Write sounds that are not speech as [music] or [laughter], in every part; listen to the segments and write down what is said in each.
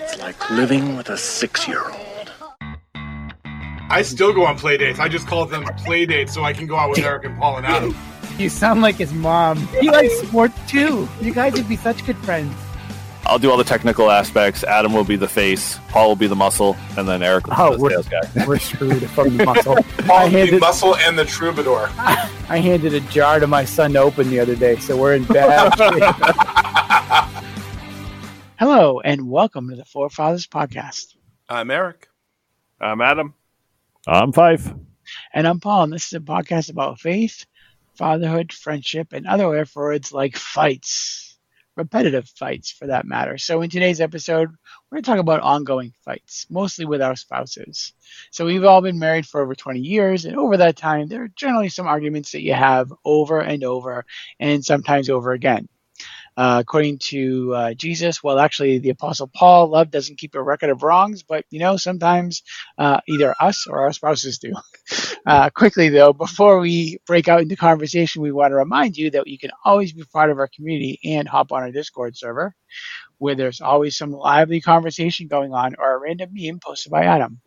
It's like living with a six year old. I still go on play dates. I just call them play dates so I can go out with Eric and Paul and Adam. You sound like his mom. He likes sport too. You guys would be such good friends. I'll do all the technical aspects. Adam will be the face. Paul will be the muscle, and then Eric will Oh, be the we're- sales guy. [laughs] We're screwed from the muscle. [laughs] I Paul the handed, muscle and the troubadour. I handed a jar to my son to open the other day, so we're in bad [laughs] shape. Hello, and welcome to the Forefathers Podcast. I'm Eric. I'm Adam. I'm Fife. And I'm Paul, and this is a podcast about faith, fatherhood, friendship, and other F words like fights, repetitive fights for that matter. So, in today's episode, we're going to talk about ongoing fights, mostly with our spouses. So, we've all been married for over 20 years, and over that time, there are generally some arguments that you have over and over, and sometimes over again. Uh, according to uh, Jesus, well, actually, the Apostle Paul, love doesn't keep a record of wrongs, but you know, sometimes uh, either us or our spouses do. [laughs] Uh, quickly, though, before we break out into conversation, we want to remind you that you can always be part of our community and hop on our Discord server, where there's always some lively conversation going on or a random meme posted by Adam.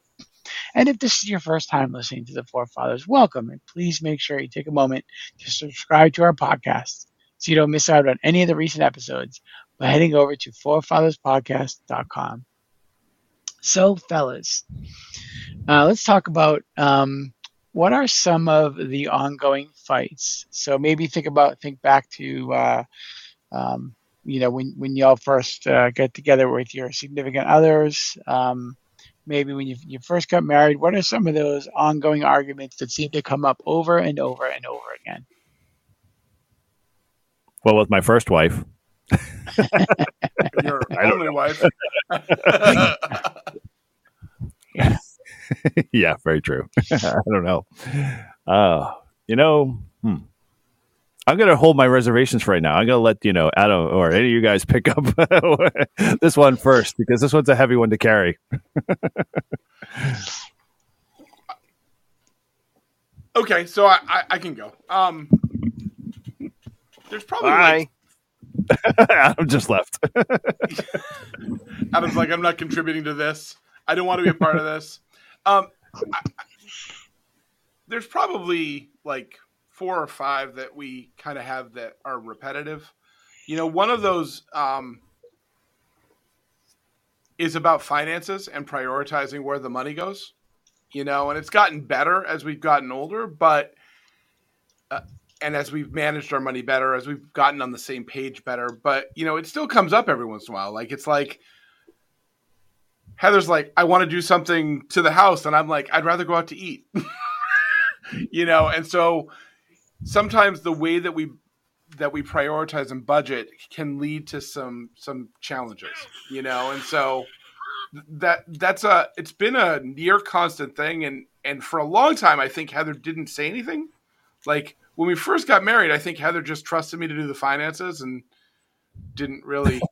And if this is your first time listening to the Forefathers, welcome, and please make sure you take a moment to subscribe to our podcast so you don't miss out on any of the recent episodes by heading over to forefatherspodcast.com. So, fellas, uh, let's talk about um, what are some of the ongoing fights. So maybe think about think back to uh, um, you know when when y'all first uh, get together with your significant others. Um, maybe when you, you first got married. What are some of those ongoing arguments that seem to come up over and over and over again? Well, with my first wife, Your [laughs] I don't only wife. [laughs] yeah, very true. [laughs] I don't know. Uh, you know, hmm. I'm going to hold my reservations for right now. I'm going to let, you know, Adam or any of you guys pick up this one first because this one's a heavy one to carry. okay, so I, I, I can go. Um, there's probably like, [laughs] Adam just left. [laughs] Adam's like, I'm not contributing to this. I don't want to be a part of this. Um, I, I- there's probably like four or five that we kind of have that are repetitive. You know, one of those um, is about finances and prioritizing where the money goes. You know, and it's gotten better as we've gotten older, but uh, and as we've managed our money better, as we've gotten on the same page better. But you know, it still comes up every once in a while. Like it's like Heather's like, I want to do something to the house, and I'm like, I'd rather go out to eat. [laughs] you know, and so sometimes the way that we that we prioritize and budget can lead to some some challenges. You know, and so that that's a it's been a near constant thing, and and for a long time, I think Heather didn't say anything. Like when we first got married, I think Heather just trusted me to do the finances and didn't really [laughs]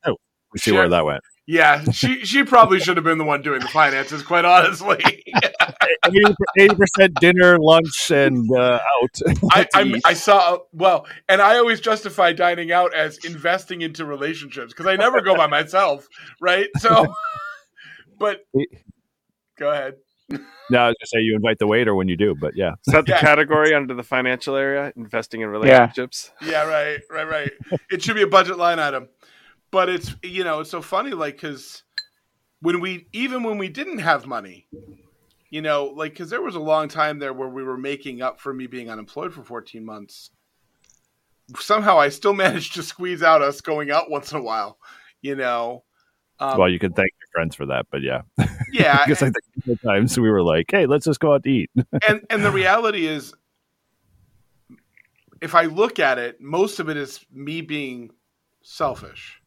We see where that went. yeah, she she probably should have been the one doing the finances, quite honestly. [laughs] 80% dinner, lunch, and uh, out. I [laughs] I. I saw well, and I always justify dining out as investing into relationships because I never go by myself, right? So, but go ahead. No, I was going to say you invite the waiter when you do, but yeah. Is that the Yeah. category under the financial area? Investing in relationships? Yeah, right, right, right. It should be a budget line item, but it's you know it's so funny like because when we even when we didn't have money, you know, like because there was a long time there where we were making up for me being unemployed for 14 months. Somehow I still [laughs] managed to squeeze out us going out once in a while, you know. Um, well, you can thank your friends for that, but yeah. [laughs] yeah, because I think sometimes we were like, hey, let's just go out to eat. [laughs] and and the reality is if i look at it most of it is me being selfish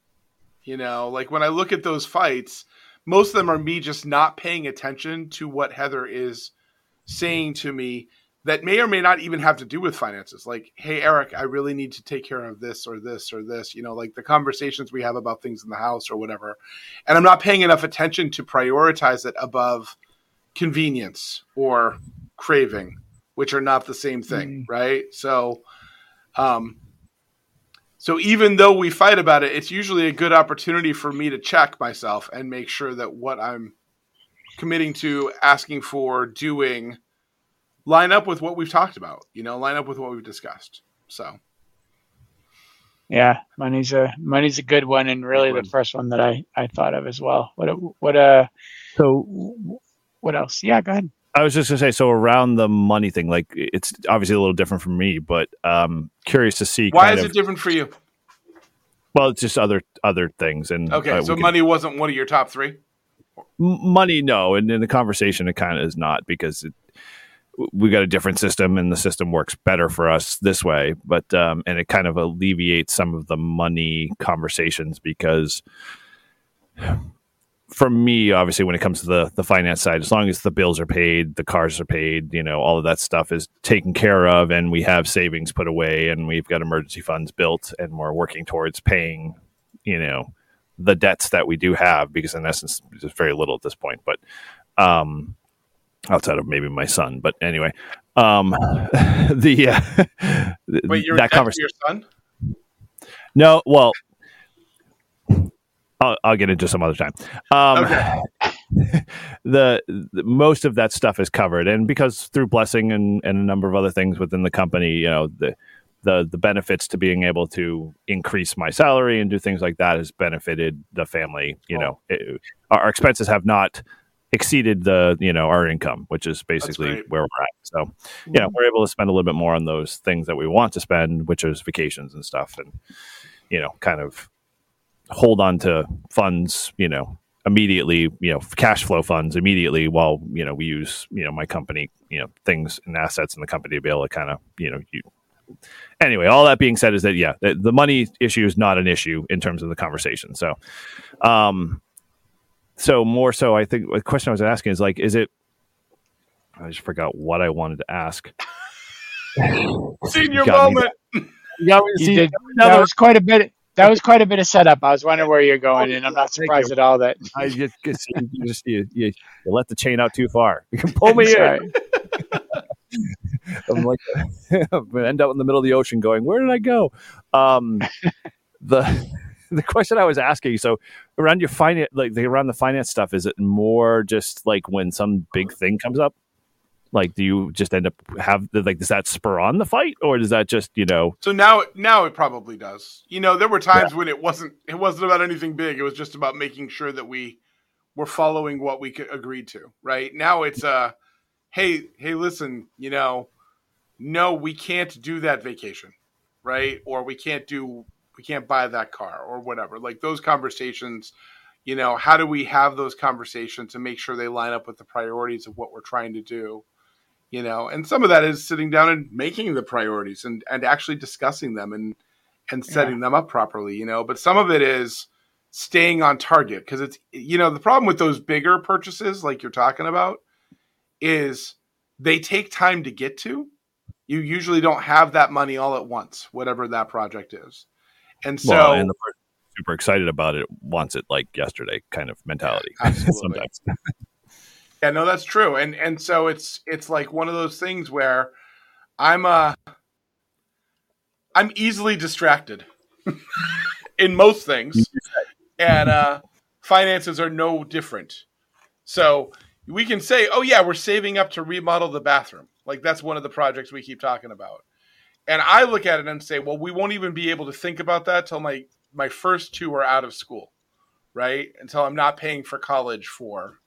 you know like when i look at those fights most of them are me just not paying attention to what heather is saying to me that may or may not even have to do with finances. Like hey eric i really need to take care of this or this or this you know like the conversations we have about things in the house or whatever. And i'm not paying enough attention to prioritize it above convenience or craving which are not the same thing right? So um So even though we fight about it, it's usually a good opportunity for me to check myself and make sure that what I'm committing to, asking for, doing line up with what we've talked about, you know, line up with what we've discussed. So yeah, money's a money's a good one, and really the first one that I I thought of as well. What what uh so what else? Yeah, go ahead. I was just gonna say, so around the money thing, like it's obviously a little different for me, but um curious to see. Why is of, it different for you? Well, it's just other other things, and okay, uh, so money can, wasn't one of your top three. Money, no, and in the conversation, it kind of is not because it, we got a different system and the system works better for us this way but um, and it kind of alleviates some of the money conversations because for me obviously when it comes to the the finance side as long as the bills are paid the cars are paid you know all of that stuff is taken care of and we have savings put away and we've got emergency funds built and we're working towards paying you know the debts that we do have because in essence there's very little at this point but um outside of maybe my son. But anyway, um, [laughs] the uh, [laughs] wait, that conversation. Your son? No, well, I'll, I'll, get into some other time. Um, okay. [laughs] the, the, most of that stuff is covered, and because through blessing and, and a number of other things within the company, you know the the the benefits to being able to increase my salary and do things like that has benefited the family. You oh. know, it, our expenses have not exceeded the you know our income, which is basically where we're at. So, you know, we're able to spend a little bit more on those things that we want to spend, which is vacations and stuff, and you know, kind of hold on to funds, you know, immediately, you know, cash flow funds immediately while you know we use you know my company, you know, things and assets in the company to be able to kind of you know you. Anyway, all that being said, is that yeah, the, the money issue is not an issue in terms of the conversation. So, um, so more so, I think the question I was asking is like, is it? I just forgot what I wanted to ask. [laughs] Senior moment. Yeah, you did, that was quite a bit. That was quite a bit of setup. I was wondering where you're going, and I'm not surprised at all that I just, you just you, you, you, let the chain out too far. [laughs] You can pull me in. [laughs] I'm like, I'm end up in the middle of the ocean, going, "Where did I go?" Um, the the question I was asking, so around your finance, like the, around the finance stuff, is it more just like when some big thing comes up? Like, do you just end up have like does that spur on the fight, or does that just you know? So now, now it probably does. You know, there were times yeah. when it wasn't. It wasn't about anything big. It was just about making sure that we were following what we agreed to. Right now, it's uh, hey, hey, listen, you know, no, we can't do that vacation, right? Or we can't do we can't buy that car or whatever. Like those conversations, you know, how do we have those conversations and make sure they line up with the priorities of what we're trying to do? You know, and some of that is sitting down and making the priorities and and actually discussing them and and setting yeah. them up properly, you know, but some of it is staying on target because it's you know, the problem with those bigger purchases like you're talking about is they take time to get to. You usually don't have that money all at once, whatever that project is. And so, well, and the person super excited about it wants it like yesterday kind of mentality. [laughs] sometimes. [laughs] yeah, no, that's true. And and so it's it's like one of those things where I'm uh I'm easily distracted [laughs] in most things, and uh, finances are no different. So we can say, "Oh yeah, we're saving up to remodel the bathroom." Like that's one of the projects we keep talking about. And I look at it and say, well, we won't even be able to think about that till my my first two are out of school, right? Until I'm not paying for college for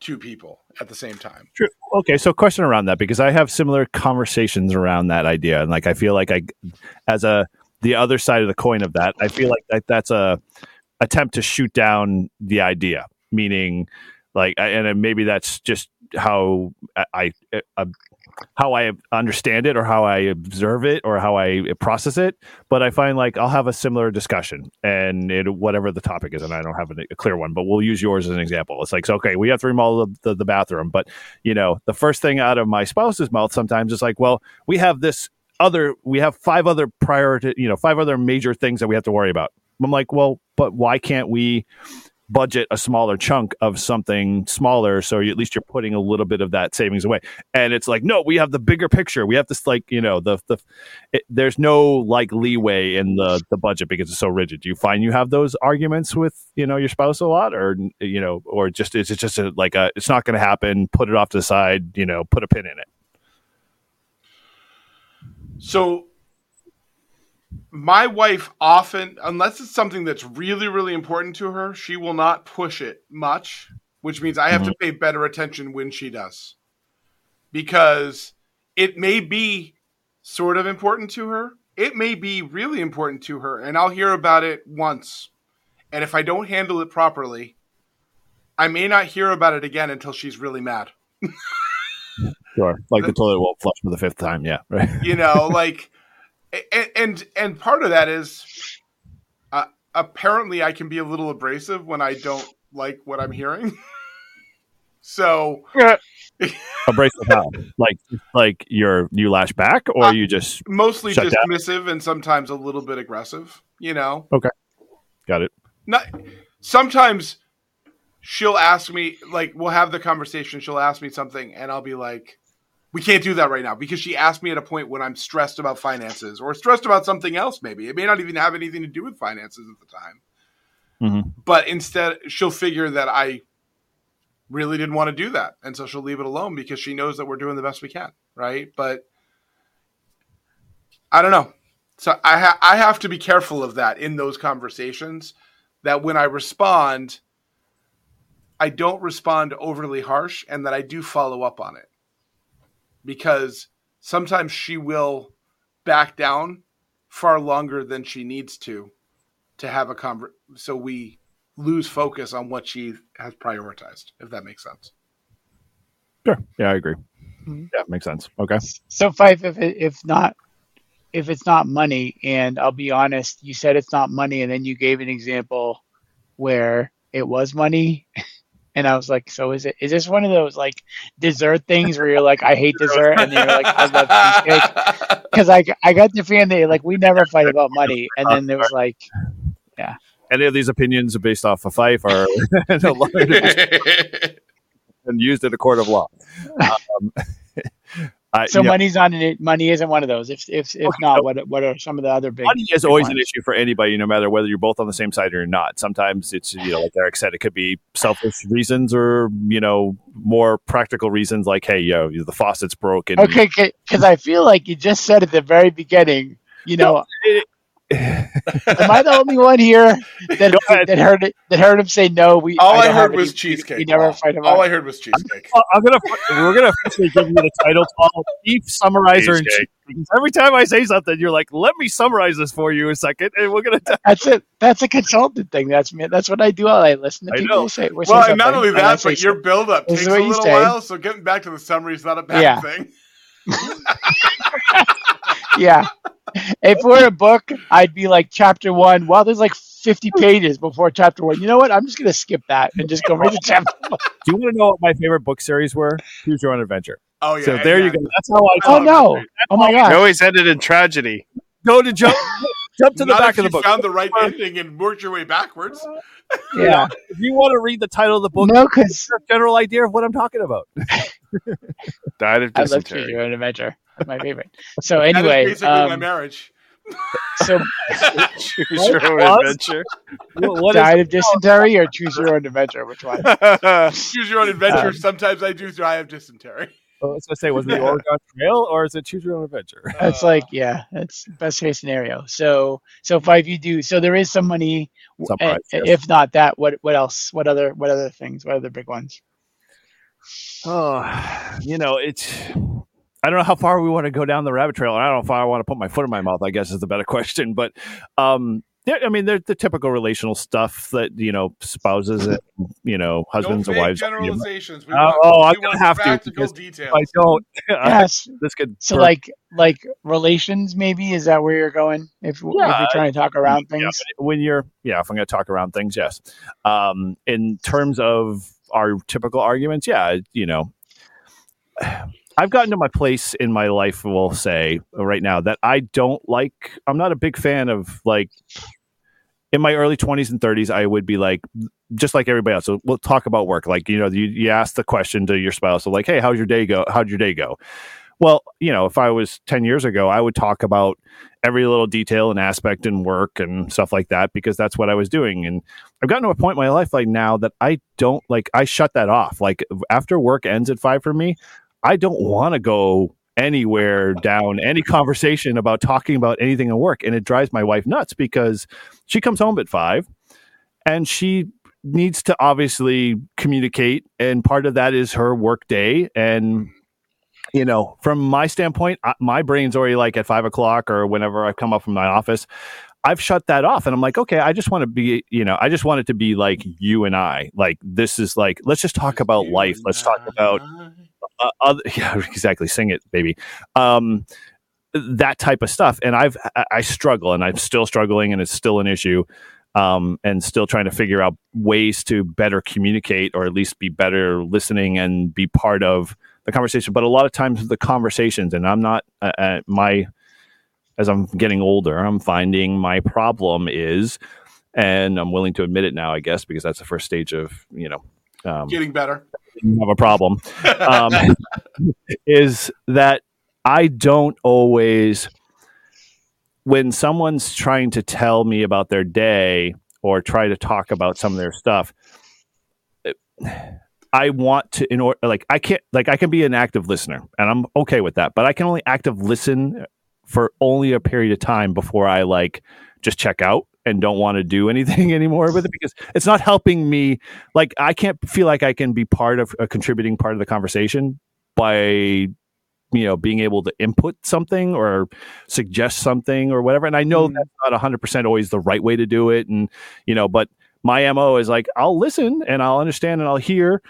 two people at the same time. True. Okay, so question around that because I have similar conversations around that idea, and like I feel like I, as a the other side of the coin of that, I feel like that, that's a attempt to shoot down the idea, meaning like, and maybe that's just how I, I, how I understand it or how I observe it or how I process it. But I find like I'll have a similar discussion and it, whatever the topic is, and I don't have a, a, clear one, but we'll use yours as an example. It's like, so, okay, we have to remodel the, the, the bathroom, but you know, the first thing out of my spouse's mouth sometimes is like, well, we have this other, we have five other priority, you know, five other major things that we have to worry about. I'm like, well, but why can't we budget a smaller chunk of something smaller so you, at least you're putting a little bit of that savings away. And it's like no we have the bigger picture. We have this like you know the the it, there's no like leeway in the the budget because it's so rigid. Do you find you have those arguments with you know your spouse a lot or you know or just is it just a, like a it's not going to happen put it off to the side you know put a pin in it? So my wife often, unless it's something that's really, really important to her, she will not push it much, which means I have mm-hmm. to pay better attention when she does. Because it may be sort of important to her, it may be really important to her, and I'll hear about it once. And if I don't handle it properly, I may not hear about it again until she's really mad. [laughs] sure. Like the toilet won't flush for the fifth time. Yeah. Right. You know, like and and, and part of that is uh, apparently I can be a little abrasive when I don't like what I'm hearing. [laughs] so [laughs] abrasive how? Like like you're you lash back or uh, you just mostly dismissive down? and sometimes a little bit aggressive, you know. Okay. Got it. Not sometimes she'll ask me like we'll have the conversation, she'll ask me something and I'll be like we can't do that right now because she asked me at a point when I'm stressed about finances or stressed about something else. Maybe it may not even have anything to do with finances at the time. Mm-hmm. But instead, she'll figure that I really didn't want to do that, and so she'll leave it alone because she knows that we're doing the best we can, right? But I don't know. So I ha- I have to be careful of that in those conversations. That when I respond, I don't respond overly harsh, and that I do follow up on it because sometimes she will back down far longer than she needs to to have a conver- so we lose focus on what she has prioritized if that makes sense. Sure. Yeah i agree. Mm-hmm. yeah makes sense. Okay. So Fife if it, if not if it's not money and i'll be honest you said it's not money and then you gave an example where it was money [laughs] And I was like, so is it is this one of those like dessert things where you're like, I hate dessert, and then you're like, I love cheesecake? [laughs] Because I I got the feeling that like we never fight about money, and then there was like, yeah. Any of these opinions are based off of Fife or [laughs] [laughs] and used in a court of law. Um, uh, so money's not it. Money isn't one of those. If if if not, what what are some of the other big? Money is always ones? an issue for anybody, no matter whether you're both on the same side or not. Sometimes it's you know, like Eric said, it could be selfish reasons or you know more practical reasons, like hey, yo, the faucet's broken. Okay, because I feel like you just said at the very beginning, you know, no, it, Am I the only one here that, that heard it, that heard him say no? We all I, I heard was any, cheesecake. We, never fight him. All out. I heard was cheesecake. I'm, I'm, gonna we're gonna officially give you the title called Chief Summarizer in Chief. Because every time I say something, you're like, "Let me summarize this for you a second, and we're gonna." T- [laughs] that's it. That's a consultant thing. That's me. That's what I do. I listen to people say. Well, and not only that, but your build up takes a little while. So getting back to the summary is not a bad yeah. thing. [laughs] [laughs] yeah. If we're a book, I'd be like chapter one. Well, there's like 50 pages before chapter one. You know what? I'm just going to skip that and just go right to chapter [laughs] one. Do you want to know what my favorite book series were? Choose Your Own Adventure. Oh, yeah. So there yeah. you go. That's how I Oh, no. Oh, my God. It always ended in tragedy. Go to jump. Jump to the back of the book. Found the right ending and worked your way backwards. Yeah. if you want to read the title of the book, no, because general idea of what I'm talking about. [laughs] Died of dysentery. I love [laughs] [laughs] Choose Your Own Adventure. That's my favorite. So anyway, basically um, my marriage. So choose your own adventure. What, Died of dysentery or choose your own adventure? Which one? [laughs] choose your own adventure. Um, Sometimes I do die of dysentery. I was gonna say, was it the Oregon Trail or is it choose your own adventure? That's uh, like, yeah, that's best case scenario. So, so Fife you do. So there is some money. Some price, yes. If not that, what what else? What other what other things? What other big ones? Oh, you know, it's I don't know how far we want to go down the rabbit trail. I don't know if I want to put my foot in my mouth. I guess is the better [laughs] question. But um, I mean, they're the typical relational stuff that you know spouses and you know husbands and wives. Generalizations. Uh, want, oh, I'm gonna have to because details. I don't. [laughs] Yes, this could. So burn. like like relations, maybe is that where you're going? If, yeah, if you're trying to talk around things, yeah, when you're yeah, if I'm going to talk around things, yes. Um, in terms of our typical arguments, yeah, you know. [sighs] I've gotten to my place in my life, we'll say right now, that I don't like. I'm not a big fan of like in my early 20s and 30s, I would be like, just like everybody else. So we'll talk about work. Like, you know, you, you ask the question to your spouse, so like, hey, how's your day go? How'd your day go? Well, you know, if I was 10 years ago, I would talk about every little detail and aspect and work and stuff like that because that's what I was doing. And I've gotten to a point in my life like now that I don't like, I shut that off. Like after work ends at five for me, I don't want to go anywhere down any conversation about talking about anything at work. And it drives my wife nuts because she comes home at five and she needs to obviously communicate. And part of that is her work day. And, you know, from my standpoint, my brain's already like at five o'clock or whenever I come up from my office. I've shut that off and I'm like, okay, I just want to be, you know, I just want it to be like you and I. Like, this is like, let's just talk about life. Let's talk about uh, other, [laughs] yeah, exactly. Sing it, baby. Um, that type of stuff. And I've, I struggle and I'm still struggling and it's still an issue. Um, and still trying to figure out ways to better communicate or at least be better listening and be part of the conversation. But a lot of times the conversations, and I'm not, uh, uh, my, as I'm getting older, I'm finding my problem is, and I'm willing to admit it now, I guess, because that's the first stage of, you know, um, getting better have a problem [laughs] um, is that I don't always when someone's trying to tell me about their day or try to talk about some of their stuff I want to in order like I can't like I can be an active listener and I'm okay with that but I can only active listen for only a period of time before I like just check out and don't want to do [laughs] anything anymore with it because it's not helping me. Like I can't feel like I can be part of a contributing part of the conversation by you know being able to input something or suggest something or whatever and i know mm. that's not 100% always the right way to do it and you know but my mo is like i'll listen and i'll understand and i'll hear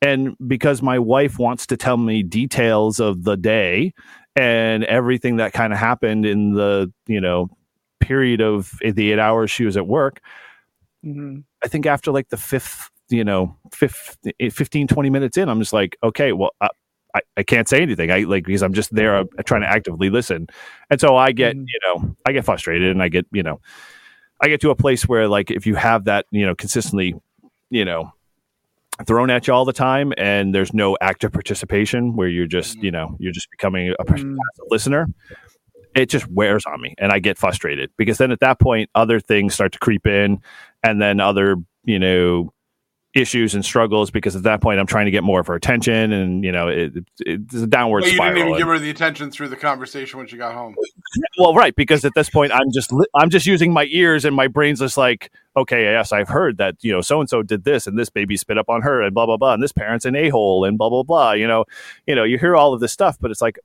and because my wife wants to tell me details of the day and everything that kind of happened in the you know period of the eight hours she was at work, mm-hmm. I think after like the fifth, you know, fifth, 15, 20 minutes in, I'm just like, okay, well, uh, I, I can't say anything. I like because I'm just there uh, trying to actively listen, and so I get mm-hmm. you know I get frustrated and I get you know I get to a place where like if you have that you know consistently you know thrown at you all the time and there's no active participation where you're just mm-hmm. you know you're just becoming a mm-hmm. listener it just wears on me and I get frustrated because then at that point other things start to creep in and then other, you know, issues and struggles because at that point I'm trying to get more of her attention and you know it, it, it's a downward well, you spiral. didn't even give her the attention through the conversation when she got home. Well, right, because at this point I'm just I'm just using my ears and my brain's just like, okay, yes, I've heard that you know so and so did this and this baby spit up on her and blah blah blah and this parent's an a hole and blah blah blah. You know, you know, you hear all of this stuff, but it's like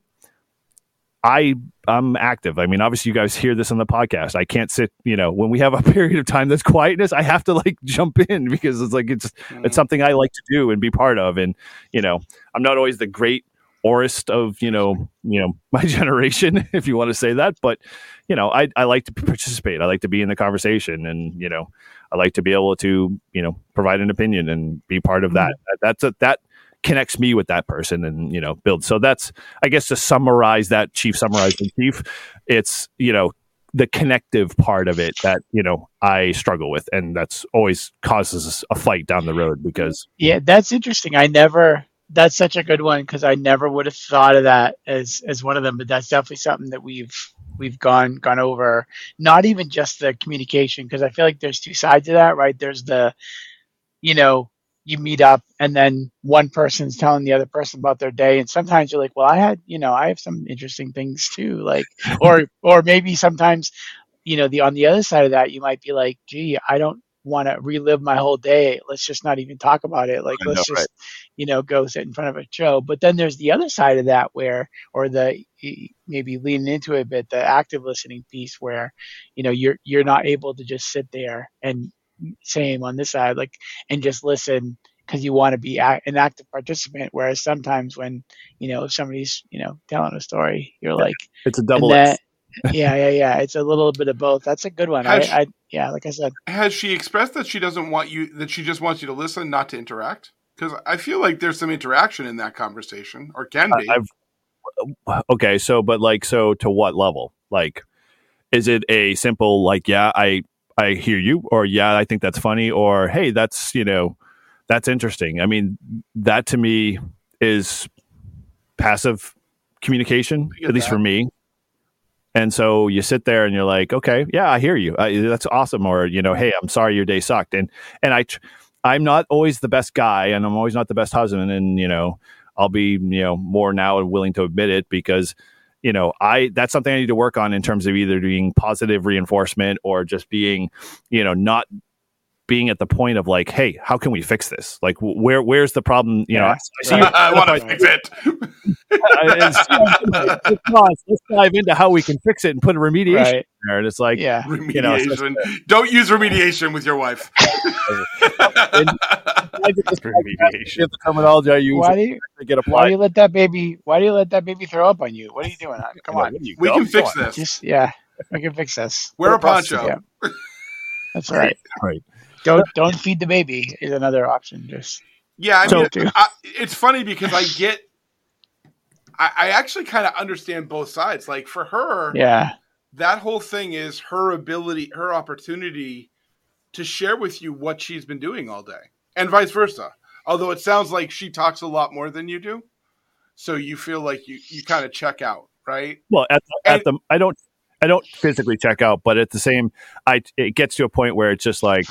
I I'm active. I mean, obviously you guys hear this on the podcast. I can't sit, you know, when we have a [laughs] period of time that's quietness, I have to like jump in [laughs] because it's like it's mm. it's something I like to do and be part of. And, you know, I'm not always the great orist of, you know, you know, [laughs] my generation, if you want to say that. But, you know, I, I like to participate. I like to be in the conversation and, you know, I like to be able to, you know, provide an opinion and be part of that. Mm. That's a, that connects me with that person and you know build so that's i guess to summarize that chief summarizing chief it's you know the connective part of it that you know i struggle with and that's always causes a fight down the road because yeah that's interesting. I never that's such a good one because i never would have thought of that as as one of them but that's definitely something that we've we've gone gone over. Not even just the communication because i feel like there's two sides to that right? There's the you know you meet up and then one person's telling the other person about their day. And sometimes you're like well i had you know i have some interesting things too. Like [laughs] or or maybe sometimes you know the on the other side of that you might be like gee i don't want to relive my whole day. Let's just not even talk about it. Like let's just right. you know go sit in front of a show. But then there's the other side of that where or the maybe leaning into it a bit the active listening piece where you know you're you're not able to just sit there and same on this side, like, and just listen because you want to be a- an active participant. Whereas sometimes when, you know, if somebody's, you know, telling a story, you're like, it's a double. That, [laughs] yeah, yeah, yeah. It's a little bit of both. That's a good one. I, she, I, yeah, like I said. Has she expressed that she doesn't want you, that she just wants you to listen, not to interact? Because I feel like there's some interaction in that conversation, or can be. I've, uh, okay, so, but like, so to what level? Like, is it a simple, like, yeah, I, I hear you, or yeah, I think that's funny, or hey, that's you know, that's interesting. I mean, that to me is passive communication, at least that. for me. And so you sit there and you're like, okay, yeah, I hear you. Uh, that's awesome. Or you know, hey, I'm sorry your day sucked. And and I, tr- I'm not always the best guy, and I'm always not the best husband. And you know, I'll be you know more now and willing to admit it because you know I that's something I need to work on in terms of either doing positive reinforcement or just being you know not being at the point of like, hey, how can we fix this? Like, where where's the problem? You know, [laughs] [laughs] I, I see. I want to fix it. I- it's- let's dive into how we can fix it and put a remediation Right. in there. And it's like, Yeah. remediation. know, it's just- Don't use remediation with your wife. [laughs] I get this Remediation. the terminology I use Why do you to get why applied. do you let that baby why do you let that baby throw up on you? What are you doing? Come on. we can fix this. Just yeah. We can fix this. Wear a Put process- poncho. That's right. Right. Don't [laughs] don't feed the baby is another option. Just Yeah, I So- mean, I, it's funny because I get, I, I actually kind of understand both sides. Like for her, yeah. that whole thing is her ability, her opportunity to share with you what she's been doing all day, and vice versa. Although it sounds like she talks a lot more than you do, so you feel like you you kind of check out, right? Well, at the, at the I don't I don't physically check out, but at the same, I it gets to a point where it's just like,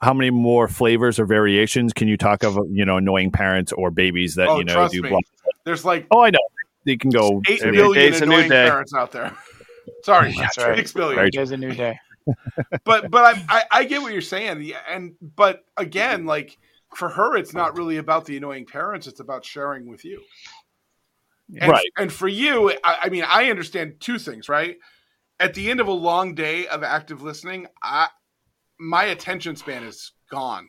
how many more flavors or variations can you talk of? You know, annoying parents or babies that Oh, you know trust do. me. blah- There's like Oh, I know. They can go. eight Every billion day's a new annoying day. parents out there. [laughs] Sorry, That's right. six billion. Right. There's a new day. [laughs] but but I, I I get what you're saying, Yeah, and but again, like for her, it's not really about the annoying parents; it's about sharing with you. And, Right. And for you, I, I mean, I understand two things, right? At the end of a long day of active listening, I my attention span is gone.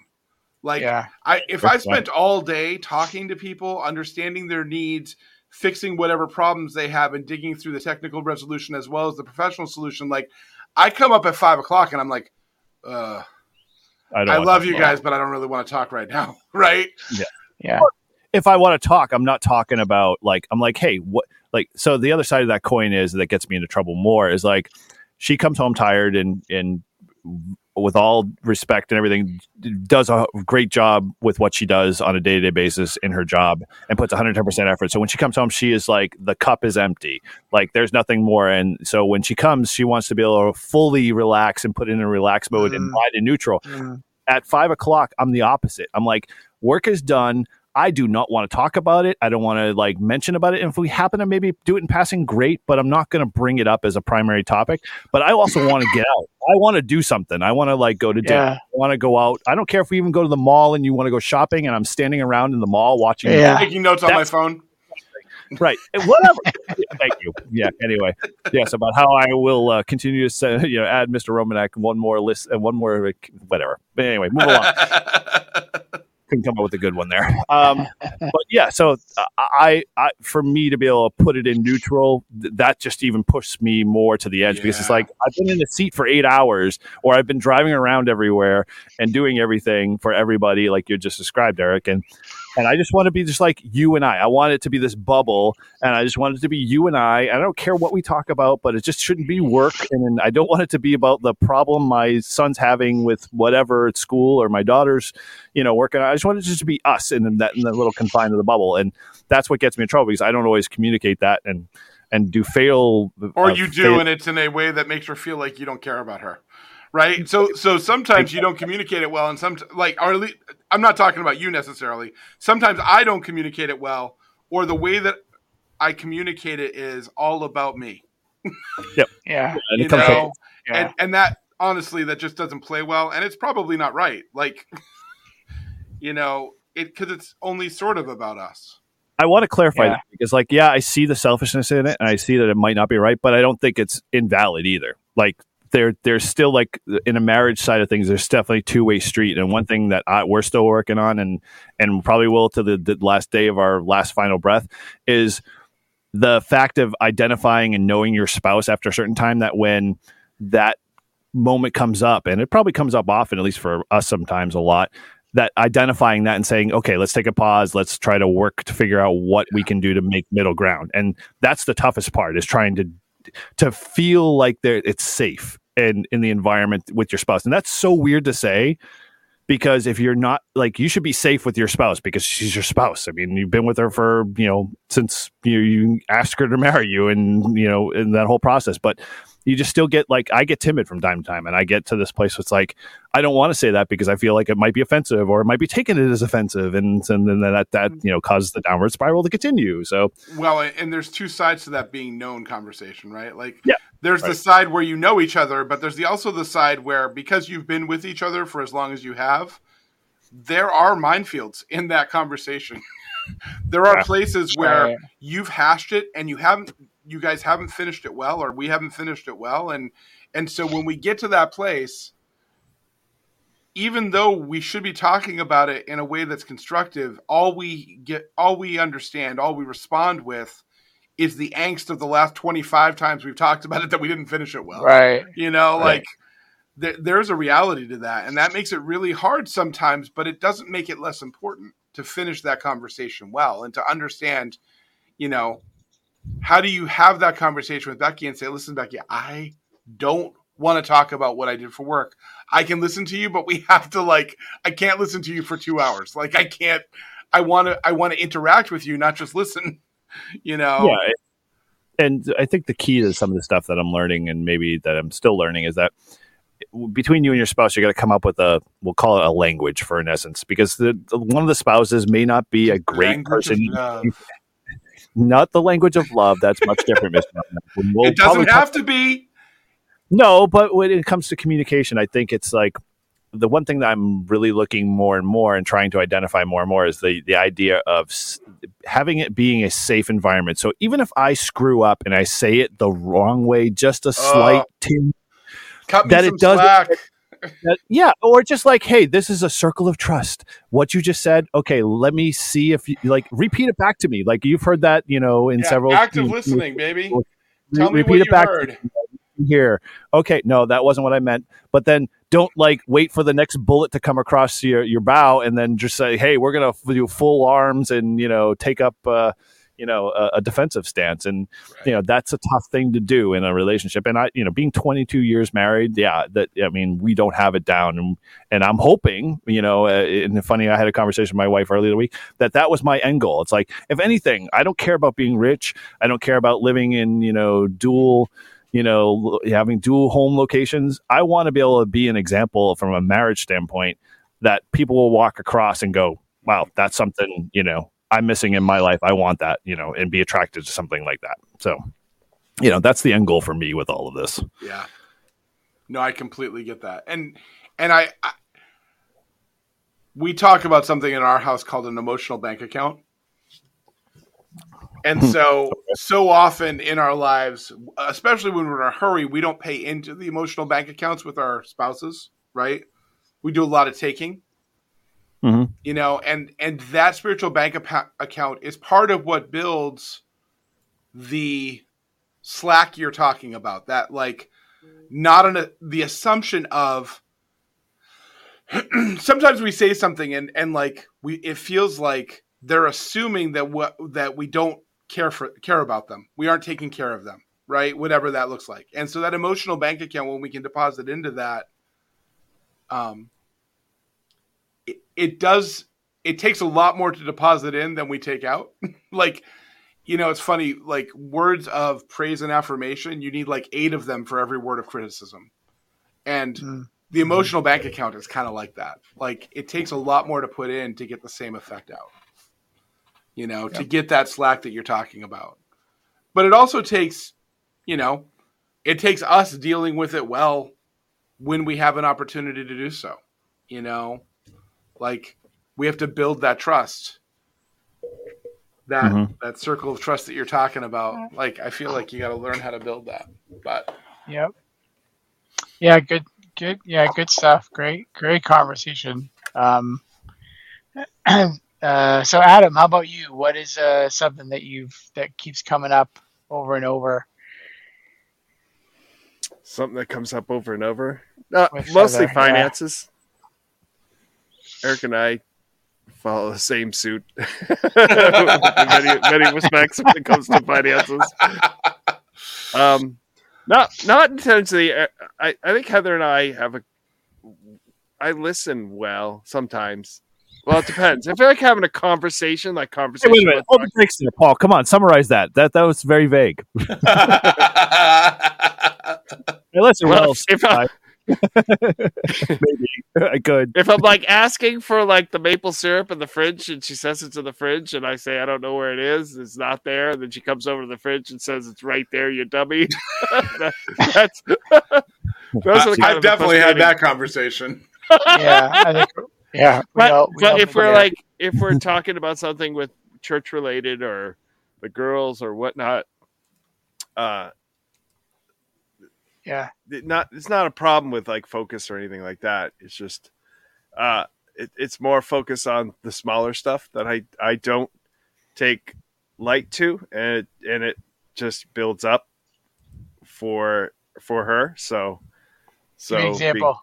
Like Yeah. I if I That's fine. spent all day talking to people, understanding their needs, fixing whatever problems they have, and digging through the technical resolution as well as the professional solution, like I come up at five o'clock and I'm like, uh, I, don't I love you guys, but I don't really want to talk right now, [laughs] right? Yeah. Yeah. if I want to talk, I'm not talking about like I'm like, hey, what like so the other side of that coin is that gets me into trouble more is like she comes home tired and and with all respect and everything does a great job with what she does on a day-to-day basis in her job and puts 110% effort so when she comes home she is like the cup is empty like there's nothing more and so when she comes she wants to be able to fully relax and put in a relaxed mode and Mhm. ride in neutral at five o'clock, I'm the opposite. I'm like, work is done. I do not want to talk about it. I don't want to like mention about it. And if we happen to maybe do it in passing, great, but I'm not going to bring it up as a primary topic. But I also want to get out. I want to do something. I want to like go to dinner. Yeah. I want to go out. I don't care if we even go to the mall and you want to go shopping and I'm standing around in the mall watching. Yeah. Taking notes on my phone. [laughs] Right. Whatever. Thank you. Yeah. Anyway, yes, about how I will uh, continue to say, you know, add Mr. Romanek one more list and one more, whatever. But anyway, move along. [laughs] couldn't come up with a good one there. [laughs] Um, but yeah, so uh, I, I, for me to be able to put it in neutral, th- that just even pushed me more to the edge because it's like I've been in the seat for eight hours, or I've been driving around everywhere and doing everything for everybody, like you just described, Eric, and and I just want to be just like you and I. I want it to be this bubble, and I just want it to be you and I. I don't care what we talk about, but it just shouldn't be work, and I don't want it to be about the problem my son's having with whatever at school or my daughter's, you know, working. I just want it just to be us in that in the little confine of the bubble, and that's what gets me in trouble because I don't always communicate that and and do fail or uh, you do, fail- and it's in a way that makes her feel like you don't care about her, right? So, so sometimes you don't communicate it well, and some like, or at least, I'm not talking about you necessarily. Sometimes I don't communicate it well, or the way that I communicate it is all about me, [laughs] Yeah. and you know, Yeah. and and that honestly, that just doesn't play well, and it's probably not right. Like, [laughs] you know, it because it's only sort of about us. I want to clarify Yeah. that because, like, yeah, I see the selfishness in it, and I see that it might not be right, but I don't think it's invalid either. Like, there, there's still like in a marriage side of things, there's definitely two way street, and one thing that I, we're still working on, and and probably will to the, the last day of our last final breath, is the fact of identifying and knowing your spouse after a certain time. That when that moment comes up, and it probably comes up often, at least for us sometimes a lot, that identifying that and saying, okay, let's take a pause. Let's try to work to figure out what we can do to make middle ground. And that's the toughest part is trying to to feel like there it's safe and in the environment with your spouse. And that's so weird to say because if you're not like you should be safe with your spouse because she's your spouse. I mean, you've been with her for, you know, since you, you ask her to marry you and, you know, in that whole process. But you just still get like I get timid from time to time, and I get to this place where it's like I don't want to say that because I feel like it might be offensive or it might be taken as offensive, and and then that that mm. you know causes the downward spiral to continue. So well, and there's two sides to that being known conversation, right? Like yeah. There's right. the side where you know each other, but there's the also the side where because you've been with each other for as long as you have, there are minefields in that conversation. [laughs] there are yeah. places where you've hashed it and you haven't you guys haven't finished it well or we haven't finished it well and and so when we get to that place even though we should be talking about it in a way that's constructive all we get all we understand all we respond with is the angst of the last 25 times we've talked about it that we didn't finish it well right you know right. like th- there's a reality to that and that makes it really hard sometimes but it doesn't make it less important to finish that conversation well and to understand you know how do you have that conversation with Becky and say, listen, Becky, I don't want to talk about what I did for work. I can listen to you, but we have to like, I can't listen to you for two hours. Like I can't, I want to, I want to interact with you, not just listen, [laughs] you know? Yeah. And I think the key to some of the stuff that I'm learning and maybe that I'm still learning is that between you and your spouse, you got to come up with a, we'll call it a language for in essence, because the, the one of the spouses may not be a great language person not the language of love. That's much different, Mr. [laughs] We'll it doesn't have to be. No, but when it comes to communication, I think it's like the one thing that I'm really looking more and more and trying to identify more and more is the the idea of having it being a safe environment. So even if I screw up and I say it the wrong way, just a slight uh, tinge, that it does slack yeah, or just like, hey, this is a circle of trust. What you just said, okay, let me see if you like repeat it back to me. Like you've heard that, you know, in yeah, several active you, listening, you, baby. Tell repeat me it back heard. here. Okay, no, that wasn't what I meant. But then don't like wait for the next bullet to come across your your bow and then just say, hey, we're gonna do full arms and you know take up. Uh, you know a, a defensive stance. And right. you know that's a tough thing to do in a relationship. And i you know being 22 years married yeah that i mean we don't have it down. And and i'm hoping you know uh, and funny i had a conversation with my wife earlier the week that that was my end goal. It's like if anything i don't care about being rich. I don't care about living in you know dual you know having dual home locations. I want to be able to be an example from a marriage standpoint that people will walk across and go wow that's something you know I'm missing in my life. I want that, you know, and be attracted to something like that. So, you know, that's the end goal for me with all of this. Yeah. No, I completely get that. And and I, I we talk about something in our house called an emotional bank account. And hmm. so, so often in our lives, especially when we're in a hurry, we don't pay into the emotional bank accounts with our spouses, right? We do a lot of taking. Mm-hmm. You know, and and that spiritual bank account is part of what builds the slack you're talking about. That like not an the assumption of [clears throat] sometimes we say something and and like we it feels like they're assuming that what that we don't care for care about them. We aren't taking care of them, right? Whatever that looks like. And so that emotional bank account when we can deposit into that um it, does it takes a lot more to deposit in than we take out. [laughs] like, you know, it's funny, like words of praise and affirmation, you need like eight of them for every word of criticism. And mm. the emotional bank account is kind of like that. Like it takes a lot more to put in to get the same effect out. You know, yep. to get that slack that you're talking about. But it also takes, you know, it takes us dealing with it well when we have an opportunity to do so. You know, like we have to build that trust. That mm-hmm. that circle of trust that you're talking about. Like I feel like you got to learn how to build that. But Yep. Yeah, good good yeah, good stuff. Great great conversation. Um [clears throat] uh, so Adam, how about you? What is uh, something that you've that keeps coming up over and over? Something that comes up over and over. Uh, mostly other, finances. Eric and I follow the same suit in [laughs] [laughs] many, many respects when it comes to finances. Um, Not not intentionally. I, I I think Heather and I have a. I listen well sometimes. Well, it depends. I feel like having a conversation, like Hey, conversation. wait a minute. Hold the brakes there, Paul. Come on, summarize that. That that was very vague. [laughs] Hey, listen, Well, well, if I- maybe [laughs] I could. if I'm like asking for like the maple syrup in the fridge and she says it's in the fridge and I say I don't know where it is, it's not there, and then she comes over to the fridge and says it's right there, you dummy. [laughs] That- that's [laughs] those are the kind I've of definitely had that conversation. yeah, I think. Yeah, But, all- we but if we're that. like if we're talking about something with church related or the girls or whatnot, uh, yeah, not it's not a problem with like focus or anything like that. It's just uh it, it's more focus on the smaller stuff that I I don't take light to and it, and it just builds up for for her. So so Give me an be- example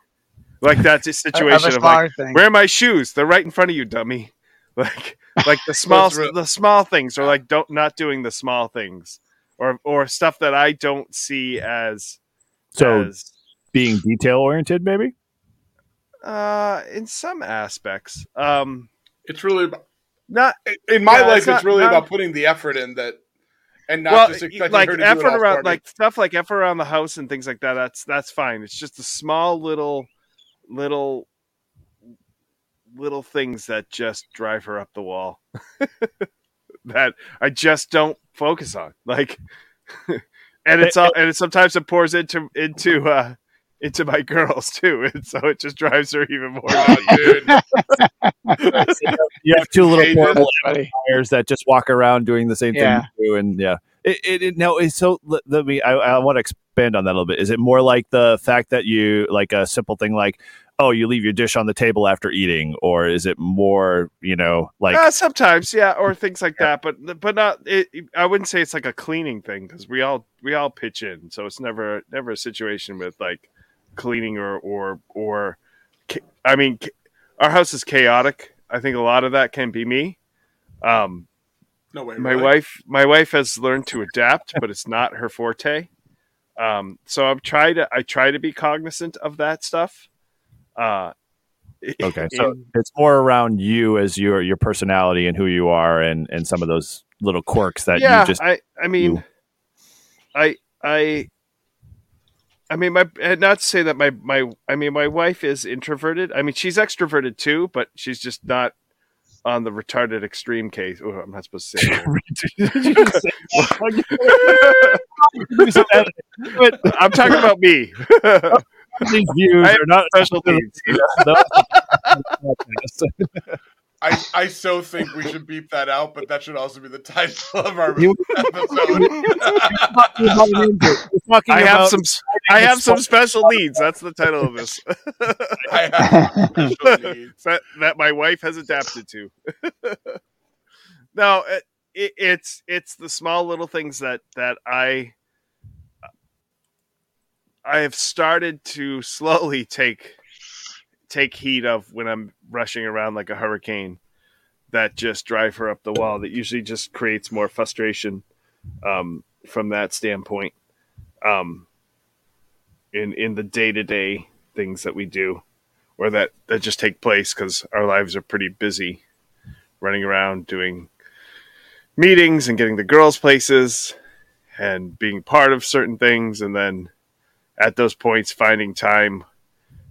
like that's [laughs] a situation a of like smaller thing. where are my shoes? They're right in front of you, dummy. [laughs] Like like the small the small things or like don't not doing the small things or or stuff that I don't see as So as being detail oriented, maybe. Uh, in some aspects, um, It's really about, not in my Yeah, life. it's It's, really not- about putting the effort in that, and not well, just expecting like her to do it all for around, me. like stuff like effort around the house and things like that. That's that's fine. It's just the small little, little, little things that just drive her up the wall. [laughs] that I just don't focus on. Like, [laughs] and it's all, [laughs] and it, sometimes it pours into into uh into my girls too, and so it just drives her even more. Oh, dude. [laughs] You have two little Hey, portable That's that just walk around doing the same Yeah. thing you do, and yeah. It, it, it no, it's so. Let, let me. I, I want to expand on that a little bit. Is it more like the fact that you like a simple thing like, oh, you leave your dish on the table after eating, or is it more, you know, like uh, sometimes, yeah, or things like that, but but not. It, I wouldn't say it's like a cleaning thing because we all we all pitch in, so it's never never a situation with like cleaning or or or. I mean, our house is chaotic. I think a lot of that can be me. Um, no way. my really? wife my wife has learned to adapt, but it's not her forte. Um, so I'm try to I try to be cognizant of that stuff. Uh, [laughs] okay? So in- it's more around you as your your personality and who you are, and and some of those little quirks that yeah, you just I I mean, do. I I I mean my not to say that my my I mean my wife is introverted. I mean she's extroverted too, but she's just not on the retarded extreme case. Oh, I'm not supposed to say. that. [laughs] [laughs] I'm talking about me. These views I are not special needs. I, I so think we should beep that out, but that should also be the title of our [laughs] episode. [laughs] I have some. I have some special needs. That's the title of this. I have special [laughs] needs. that that my wife has adapted to. no, it, it, it's it's the small little things that that I I have started to slowly take take heed of when I'm rushing around like a hurricane that just drive her up the wall. That usually just creates more frustration um, from that standpoint um, in in the day-to-day things that we do or that that just take place because our lives are pretty busy running around doing meetings and getting the girls places and being part of certain things. And then at those points finding time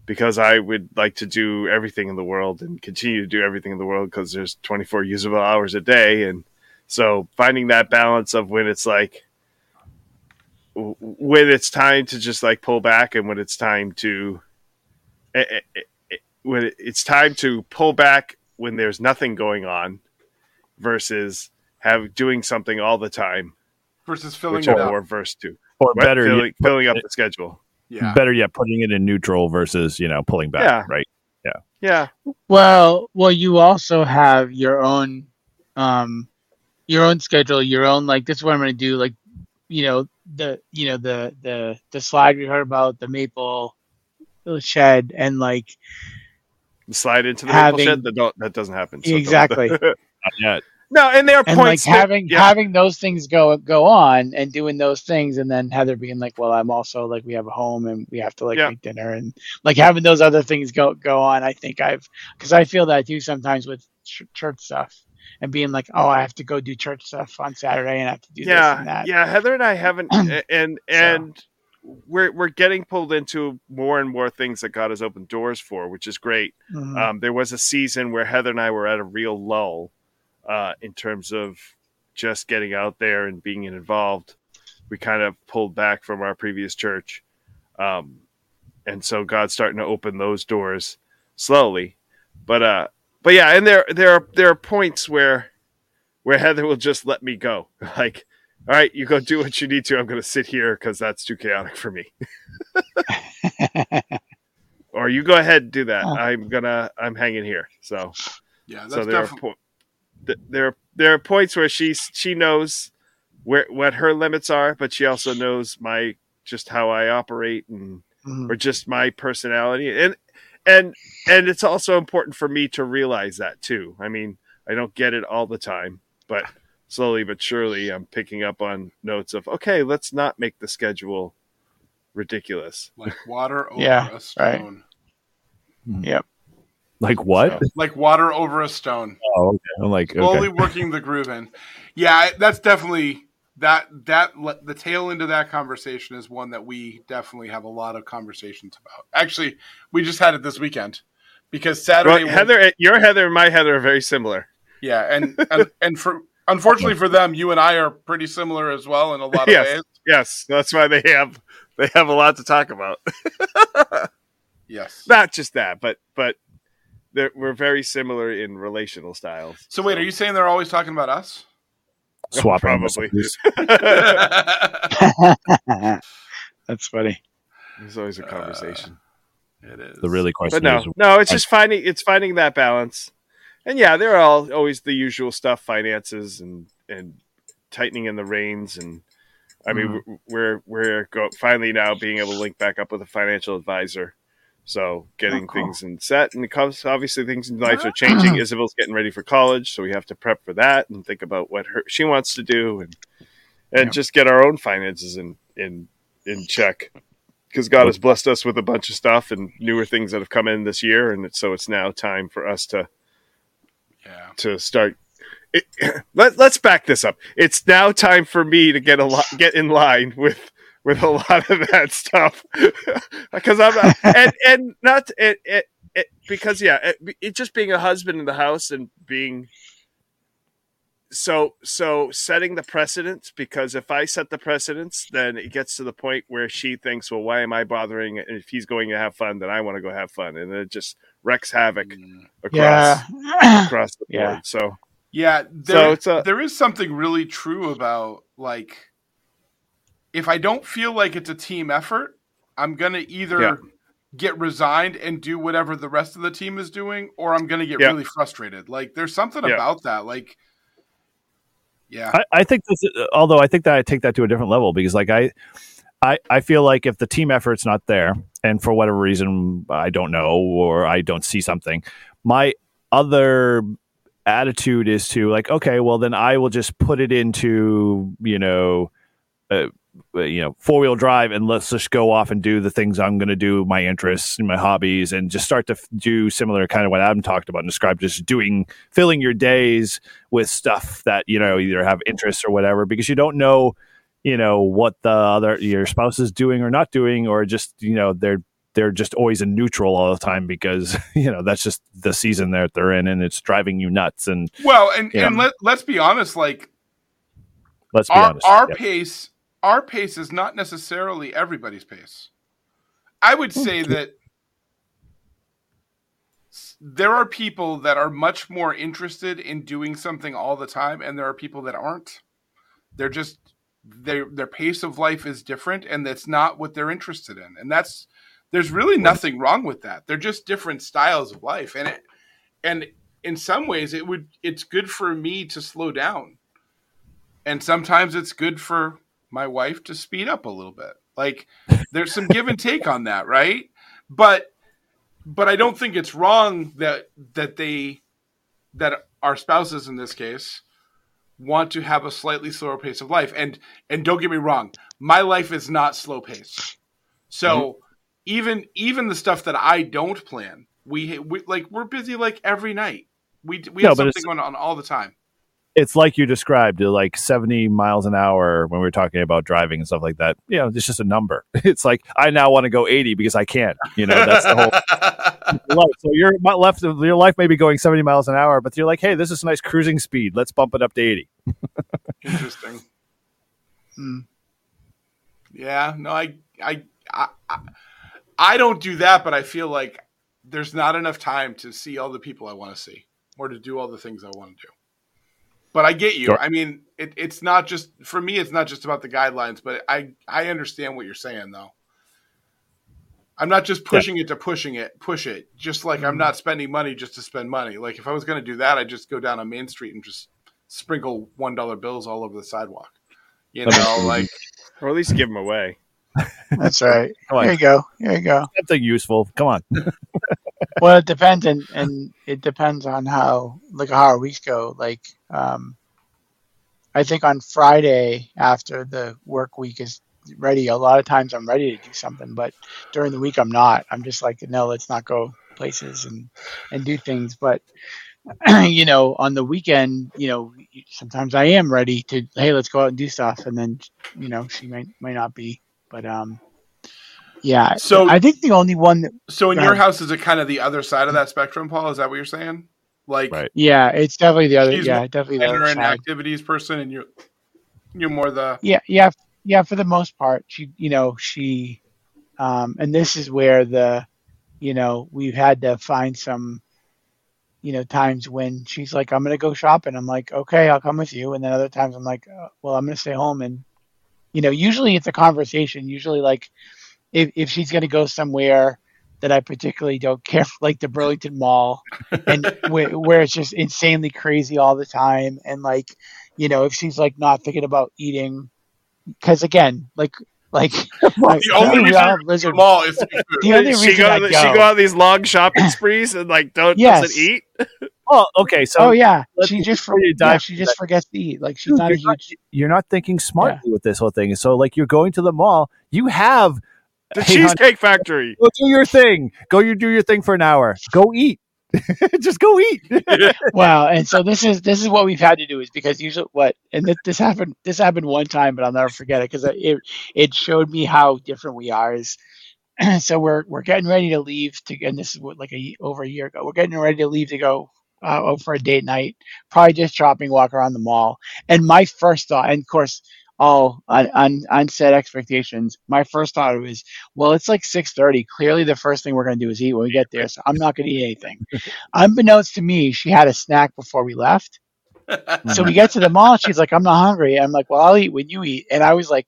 because I would like to do everything in the world and continue to do everything in the world because there's 24 usable hours a day. And so finding that balance of when it's like when it's time to just like pull back and when it's time to eh, eh, eh, when it's time to pull back when there's nothing going on versus have doing something all the time. Versus filling which it I'm up. more versed to or What? better filling, yet, filling up the schedule Yeah. better yet, putting it in neutral versus you know pulling back. Yeah. Right. yeah Yeah. Well, well, you also have your own, um, your own schedule, your own like this is what I'm going to do. Like, you know, the you know the the the slide we heard about the maple shed and like slide into the Having- maple shed that don't that doesn't happen so don't- Exactly. [laughs] Not yet. No, and there are and like points that- having yeah, having those things go go on and doing those things and then Heather being like, well, I'm also like we have a home and we have to like Yeah. make dinner and like having those other things go go on. I think I've because I feel that too sometimes with ch- church stuff and being like, oh, I have to go do church stuff on Saturday and I have to do this and yeah, that. yeah. Heather and I haven't, [clears throat] and and we're we're getting pulled into more and more things that God has opened doors for, which is great. Mhm. Um, there was a season where Heather and I were at a real lull uh, in terms of just getting out there and being involved. We kind of pulled back from our previous church, um, and so God's starting to open those doors slowly. But uh, but yeah, and there there are there are points where where Heather will just let me go, [laughs] like. All right, you go do what you need to. I'm going to sit here because that's too chaotic for me. [laughs] Or you go ahead and do that. Huh. I'm gonna. I'm hanging here. So Yeah, that's so there are definitely. po- th- there there are points where she she knows where what her limits are, but she also knows my just how I operate and Mhm. or just my personality and and and it's also important for me to realize that too. I mean, I don't get it all the time, but slowly but surely I'm picking up on notes of okay, let's not make the schedule ridiculous. like water over Yeah, a right. stone. Like what? So- Like water over a stone. Oh, okay. I'm like, Slowly okay. working the groove in. Yeah, that's definitely that that the tail end of that conversation is one that we definitely have a lot of conversations about. Actually, we just had it this weekend because Saturday Well, was- Heather, eh, your Heather and my Heather are very similar. Yeah, and [laughs] and, and for unfortunately for them, you and I are pretty similar as well in a lot of Yes. ways. Yes, that's why they have they have a lot to talk about. [laughs] Yes. Not just that, but but they're, we're very similar in relational styles. So wait, are you saying they're always talking about us? [laughs] Swapping Probably. [laughs] [laughs] That's funny. There's always a Uh, conversation. it is The really question but no, is, no, it's just finding it's finding that balance. And yeah, they're all, always the usual stuff, finances and and tightening in the reins. And I mean, Mm-hmm. we're we're go, finally now being able to link back up with a financial advisor. So getting Oh, cool. things in set, and it comes obviously things in life are changing. Ah. [clears throat] Isabel's getting ready for college, so we have to prep for that and think about what her she wants to do, and and Yeah. just get our own finances in in in check because God has blessed us with a bunch of stuff and newer things that have come in this year, and so it's now time for us to Yeah. to start. It, [clears throat] let, let's back this up. It's now time for me to get a lot, get in line with with a [laughs] lot of that stuff [laughs] because I'm not, [laughs] and and not it, it, it because yeah, it, it just being a husband in the house and being so so setting the precedence because if I set the precedence, then it gets to the point where she thinks, well, why am I bothering? And if he's going to have fun, then I want to go have fun, and it just wrecks havoc across Yeah. across the board. Yeah. So Yeah, there, it's a- there is something really true about like if I don't feel like it's a team effort, I'm gonna either Yeah. get resigned and do whatever the rest of the team is doing, or I'm gonna get Yeah. really frustrated. Like there's something Yeah. about that. Like yeah. I, I think this, although I think that I take that to a different level because like I, I, I feel like if the team effort's not there and for whatever reason I don't know or I don't see something, my other attitude is to like okay well then I will just put it into you know uh, Uh, you know four wheel drive and let's just go off and do the things I'm going to do my interests and my hobbies and just start to f- do similar kind of what Adam talked about and described just doing filling your days with stuff that you know either have interests or whatever because you don't know you know what the other your spouse is doing or not doing or just you know they're they're just always in neutral all the time because [laughs] you know that's just the season that they're in and it's driving you nuts and Well, and and let let's be honest, like let's be our honest our Yeah. pace our pace is not necessarily everybody's pace. I would hmm. say that there are people that are much more interested in doing something all the time, and there are people that aren't. They're just their their pace of life is different, and that's not what they're interested in. And that's there's really nothing wrong with that. They're just different styles of life, and it and in some ways it would it's good for me to slow down and sometimes it's good for my wife to speed up a little bit like [laughs] there's some give and take on that right but but i don't think it's wrong that that they that our spouses in this case want to have a slightly slower pace of life. And and don't get me wrong, my life is not slow paced. So Mm-hmm. even even the stuff that I don't plan, we, we like we're busy like every night. We we No, have something going on all the time. It's like you described, uh, like 70 miles an hour when we were talking about driving and stuff like that. You know, it's just a number. [laughs] It's like I now want to go 80 because I can't. You know, that's the whole [laughs] life. So your my left your life may be going 70 miles an hour, but you're like, hey, this is a nice cruising speed. Let's bump it up to 80. [laughs] Interesting. Hmm. Yeah, no, I, I, I, I- I don't do that, but I feel like there's not enough time to see all the people I want to see or to do all the things I want to do. But I get you. Sure. I mean, it, it's not just for me. It's not just about the guidelines, but I, I understand what you're saying, though. I'm not just pushing it to pushing it, push it. Just like I'm not spending money just to spend money. Like if I was going to do that, I'd just go down on Main Street and just sprinkle one dollar bills all over the sidewalk. You know, like or at least give them away. That's right. [laughs] Come on. Here you go. Here you go. Something useful. Come on. [laughs] Well, it depends, and, and it depends on how like how our weeks go. Like, um, I think on Friday after the work week is ready, a lot of times I'm ready to do something, but during the week I'm not. I'm just like, no, let's not go places and and do things. But [clears throat] you know, on the weekend, you know, sometimes I am ready to, hey, let's go out and do stuff, and then you know, she might might not be, but um. Yeah, So- I think the only one that So in Go your house, is it kind of the other side of that spectrum, Paul? Is that what you're saying? Like, Right. Yeah, it's definitely the other. Yeah, definitely the other side. activities person, and you're you're more the Yeah, yeah, yeah. For the most part, she, you know, she, um, and this is where the, you know, we've had to find some, you know, times when she's like, "I'm gonna go shopping." I'm like, "Okay, I'll come with you," and then other times I'm like, uh, "Well, I'm gonna stay home." And, you know, usually it's a conversation. Usually, like, if if she's gonna go somewhere that I particularly don't [laughs] care, for, like the Burlington Mall, and [laughs] where, where it's just insanely crazy all the time, and like, you know, if she's like not thinking about eating, because again, like, like [laughs] the only we all have reason lizard. mall is to eat food. The only she reason go, I she go- go on these long shopping sprees and like don't Yes. doesn't eat. Oh, okay. So oh yeah, she just for, before you yeah, she into just forgets to eat. Like she's Dude, not you're not- huge. you're not thinking smartly with this whole thing. So, like, you're going to the mall. You have The Hey, hon, Cheesecake Factory. go do your thing. Go you do your thing for an hour. Go eat. [laughs] Just go eat. [laughs] Wow, and so this is this is what we've had to do is because usually what and this, this happened this happened one time, but I'll never forget it because it it showed me how different we are. Is [clears throat] so we're we're getting ready to leave to and this is what like a ye- over a year ago. We're getting ready to leave to go uh, out for a date night, probably just shopping, walk around the mall. And my first thought, and of course, all on on, on set expectations. My first thought was, well, it's like six thirty. Clearly, the first thing we're going to do is eat when we get there. So I'm not going to eat anything. [laughs] Unbeknownst to me, she had a snack before we left. So we get to the mall. She's like, "I'm not hungry." I'm like, "Well, I'll eat when you eat." And I was like,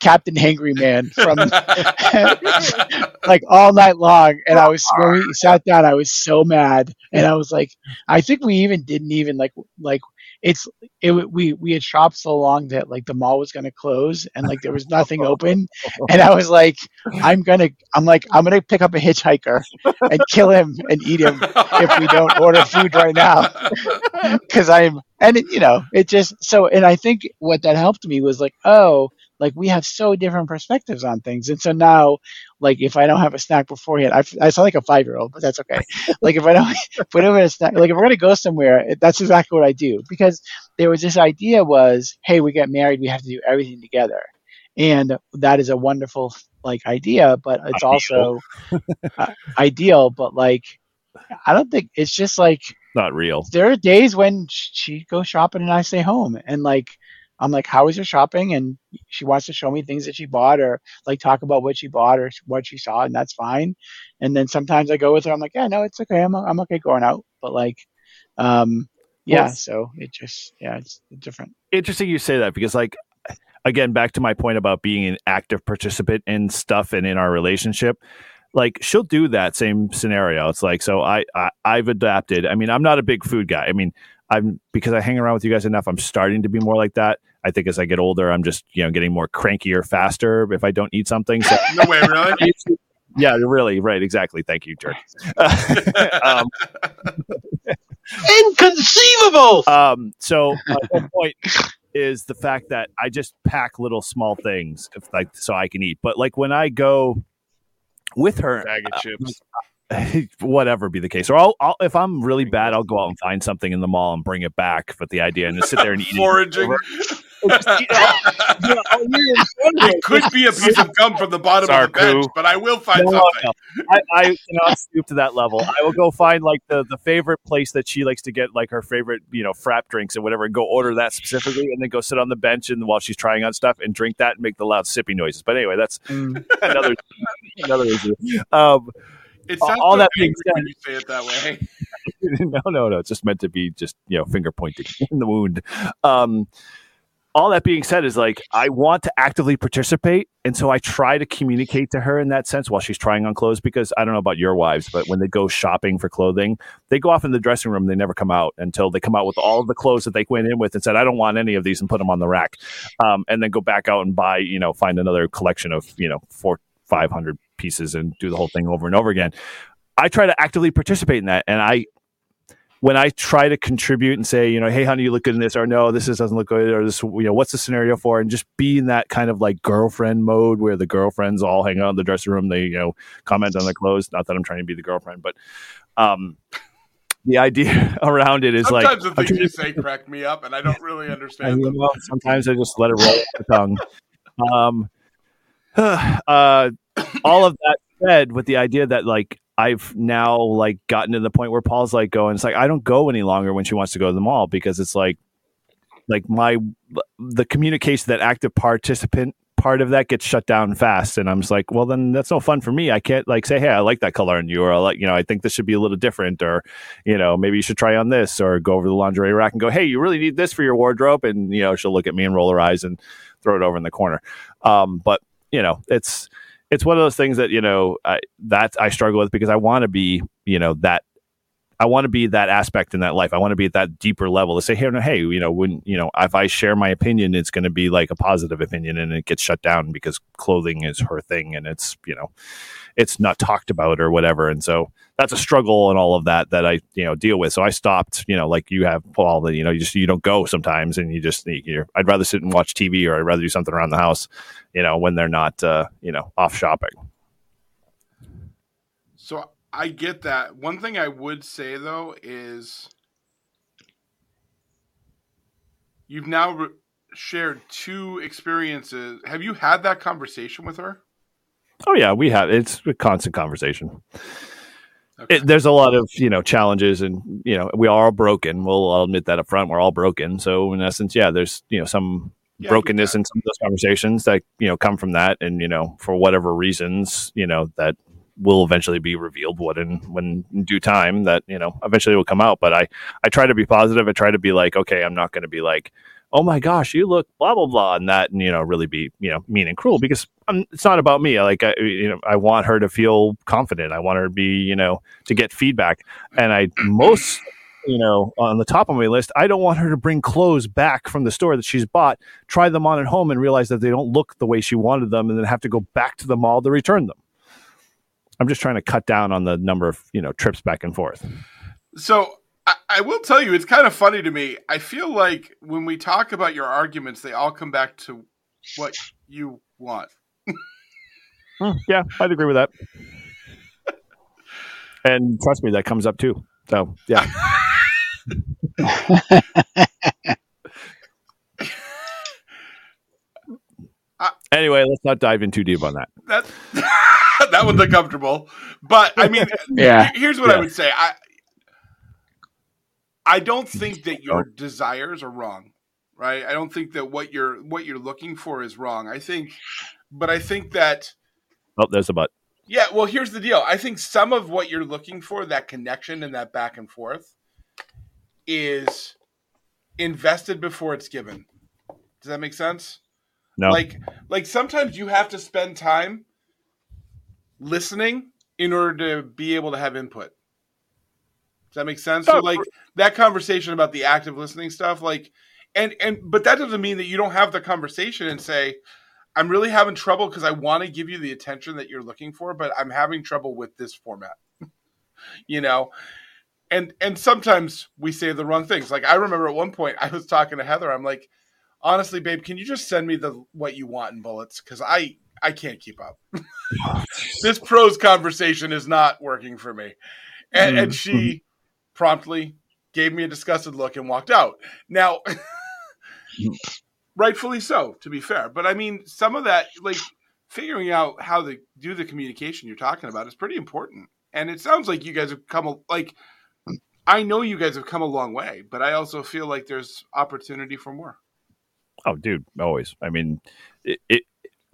Captain Hangry Man from [laughs] like all night long. And I was when we sat down, I was so mad, and I was like, I think we even didn't even like like it's it we we had shopped so long that like the mall was gonna close and like there was nothing open, and I was like, I'm gonna I'm like I'm gonna pick up a hitchhiker and kill him and eat him if we don't order food right now. [laughs] Because I'm and it, you know it just so and I think what that helped me was like oh like we have so different perspectives on things. And so now like if I don't have a snack beforehand I, I sound like a five year old but that's okay. [laughs] Like if I don't if I don't have a snack like if we're gonna go somewhere it- that's exactly what I do. Because there was this idea was hey we get married we have to do everything together. And that is a wonderful like idea but it's also uh, ideal. But like I don't think it's just like Not real. there are days when she goes shopping and I stay home. And like I'm like how was your shopping and she wants to show me things that she bought or like talk about what she bought or what she saw and that's fine and then sometimes I go with her I'm like yeah no it's okay I'm I'm okay going out but like um yeah Well, so it just yeah it's different Interesting you say that because, like, again, back to my point about being an active participant in stuff and in our relationship. Like she'll do that same scenario. It's like so I, I I've adapted. I mean, I'm not a big food guy. I mean, I'm because I hang around with you guys enough. I'm starting to be more like that. I think as I get older, I'm just you know getting more crankier faster if I don't eat something. So [laughs] no way, really? [laughs] yeah, really, right, exactly. Thank you, Jerk. [laughs] um, Inconceivable. Um, so my whole point is the fact that I just pack little small things, if, like so I can eat. But like when I go with her, Bag of chips. whatever be the case, or I'll, I'll if I'm really bad, I'll go out and find something in the mall and bring it back But the idea and just sit there and eat Foraging. it. [laughs] it. It could be a piece of gum from the bottom of the bench, but I will find No, something. no. I, I cannot stoop to that level. I will go find like the, the favorite place that she likes to get like her favorite, you know, frap drinks and whatever, and go order that specifically, and then go sit on the bench and while she's trying on stuff and drink that and make the loud sippy noises. But anyway, that's [laughs] another another issue. Um, It sounds All so that being angry when you say it that way. [laughs] no, no, no. It's just meant to be just you know finger pointing in the wound. Um, all that being said is like I want to actively participate, and so I try to communicate to her in that sense while she's trying on clothes. Because I don't know about your wives, but when they go shopping for clothing, they go off in the dressing room. They never come out until they come out with all the clothes that they went in with and said, "I don't want any of these," and put them on the rack, um, and then go back out and buy you know find another collection of you know four five hundred pieces and do the whole thing over and over again. I try to actively participate in that, and I when I try to contribute and say, you know, hey, honey, you look good in this, or no, this is, doesn't look good, or this, you know, what's the scenario for, and just be in that kind of like girlfriend mode where the girlfriends all hang out in the dressing room, they, you know, comment on the clothes. Not that I'm trying to be the girlfriend, but um, the idea [laughs] around it is like Sometimes the things you say crack me up, and I don't really [laughs] I understand mean, them. well, sometimes I just let it roll off the tongue. Um, [sighs] uh, all of that said, with the idea that like I've now like gotten to the point where Paul's like going, it's like I don't go any longer when she wants to go to the mall because it's like, like my the communication that active participant part of that gets shut down fast. And i'm just like well then that's no fun for me. I can't like say hey i like that color on you or like you know i think this should be a little different or you know maybe you should try on this or go over to the lingerie rack and go hey you really need this for your wardrobe? And you know she'll look at me and roll her eyes and throw it over in the corner. Um, but you know it's it's one of those things that you know I, that i struggle with because i want to be you know that I want to be that aspect in that life. I want to be at that deeper level to say, hey, no, hey, you know, when you know, if I share my opinion, it's going to be like a positive opinion, and it gets shut down because clothing is her thing, and it's you know, it's not talked about or whatever, and so that's a struggle and all of that that I you know deal with. So I stopped, you know, like you have Paul, that you know, you just you don't go sometimes, and you just you're, I'd rather sit and watch TV or I'd rather do something around the house, you know, when they're not uh, you know off shopping. So I get that. One thing I would say though is you've now re- shared two experiences. Have you had that conversation with her? Oh yeah, we have. It's a constant conversation. Okay. It, there's a lot of you know challenges, and you know we are all broken. We'll I'll admit that up front. We're all broken. So in essence, yeah, there's you know some Yeah, brokenness in some of those conversations that you know come from that, and you know for whatever reasons, you know that will eventually be revealed what in when in due time that you know eventually will come out. But I I try to be positive. I try to be like, okay, I'm not going to be like, oh my gosh, you look blah blah blah, and that and you know really be you know mean and cruel because um it's not about me. Like I you know I want her to feel confident. I want her to be you know to get feedback, and I [clears throat] most. You know, on the top of my list, I don't want her to bring clothes back from the store that she's bought, try them on at home, and realize that they don't look the way she wanted them, and then have to go back to the mall to return them. I'm just trying to cut down on the number of you know trips back and forth. So I, I will tell you, it's kind of funny to me. I feel like when we talk about your arguments, they all come back to what you want. Hmm, yeah, I'd agree with that. and trust me, that comes up too. So yeah, [laughs] anyway, let's not dive in too deep on that. That [laughs] that one's uncomfortable. But I mean, [laughs] Yeah. here's what I would say. I I don't think that your desires are wrong, right? I don't think that what you're what you're looking for is wrong. I think, but I think that Oh, there's a but. yeah. Well, here's the deal. I think some of what you're looking for, that connection and that back and forth, is invested before it's given. Does that make sense? No, Like like sometimes you have to spend time listening in order to be able to have input. Does that make sense? So Oh, like that conversation about the active listening stuff, like and and but that doesn't mean that you don't have the conversation and say, I'm really having trouble because I want to give you the attention that you're looking for, but I'm having trouble with this format. [laughs] you know? and and sometimes we say the wrong things. Like I remember at one point [laughs] I was talking to Heather. I'm like, honestly, babe, can you just send me the what you want in bullets? Because I I can't keep up. [laughs] Oh, this prose conversation is not working for me. And, and mm. she promptly gave me a disgusted look and walked out. Now, [laughs] rightfully so, to be fair. But I mean, some of that, like figuring out how to do the communication you're talking about, is pretty important. And it sounds like you guys have come like. I know you guys have come a long way, but I also feel like there's opportunity for more. Oh, dude, always. I mean, it, it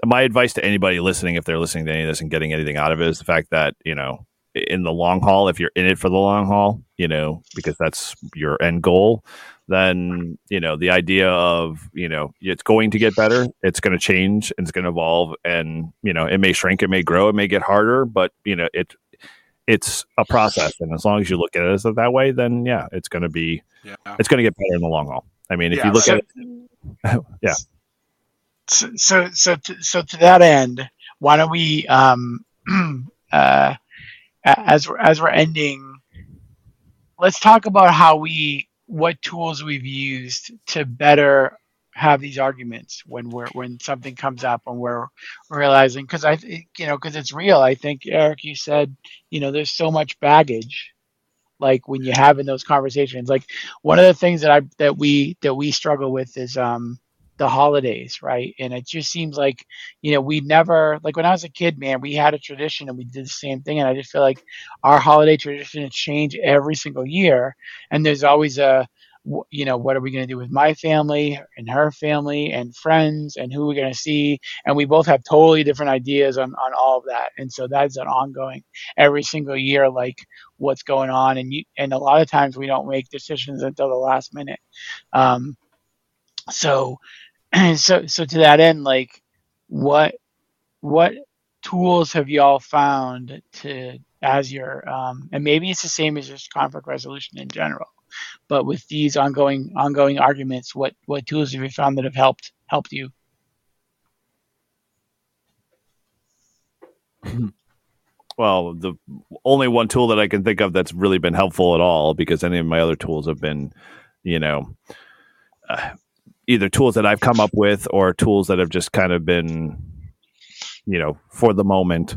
my advice to anybody listening, if they're listening to any of this and getting anything out of it, is the fact that you know, in the long haul, if you're in it for the long haul, you know, because that's your end goal, then you know the idea of you know it's going to get better, it's going to change, it's going to evolve, and you know it may shrink, it may grow, it may get harder, but you know it it's a process, and as long as you look at it as that way, then yeah, it's going to be Yeah. it's going to get better in the long haul. I mean, if Yeah, you look so- at it, [laughs] yeah. so so so to, so to that end, why don't we um [clears throat] uh a- as we're, as we're ending, let's talk about how we what tools we've used to better have these arguments when we're when something comes up and we're realizing because I think you know because it's real. I think Eric, you said you know there's so much baggage like when you have in those conversations like one of the things that i that we that we struggle with is um the holidays right? And it just seems like you know we never like when i was a kid man we had a tradition and we did the same thing. And i just feel like our holiday traditions change every single year. And there's always a, you know what are we going to do with my family and her family and friends and who we're going to see? And we both have totally different ideas on on all of that. And so that's an ongoing every single year like what's going on. And you and a lot of times we don't make decisions until the last minute. Um so [clears throat] so so to that end like what what tools have y'all found to as your um and maybe it's the same as just conflict resolution in general but with these ongoing ongoing arguments what what tools have you found that have helped helped you? [clears throat] Well, the only one tool that I can think of that's really been helpful at all, because any of my other tools have been, you know, uh, either tools that I've come up with or tools that have just kind of been, you know, for the moment.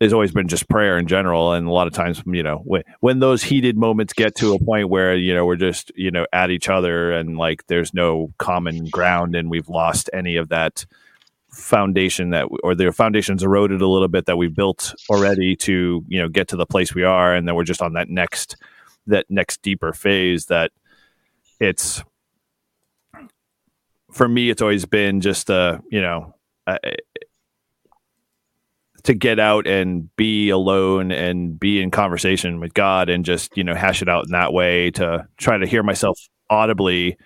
Has always been just prayer in general, and a lot of times, you know, when when those heated moments get to a point where you know we're just you know at each other and like there's no common ground, and we've lost any of that foundation that or the foundations eroded a little bit that we built already to you know get to the place we are and then we're just on that next that next deeper phase that it's for me it's always been just uh you know uh, to get out and be alone and be in conversation with God and just you know hash it out in that way to try to hear myself audibly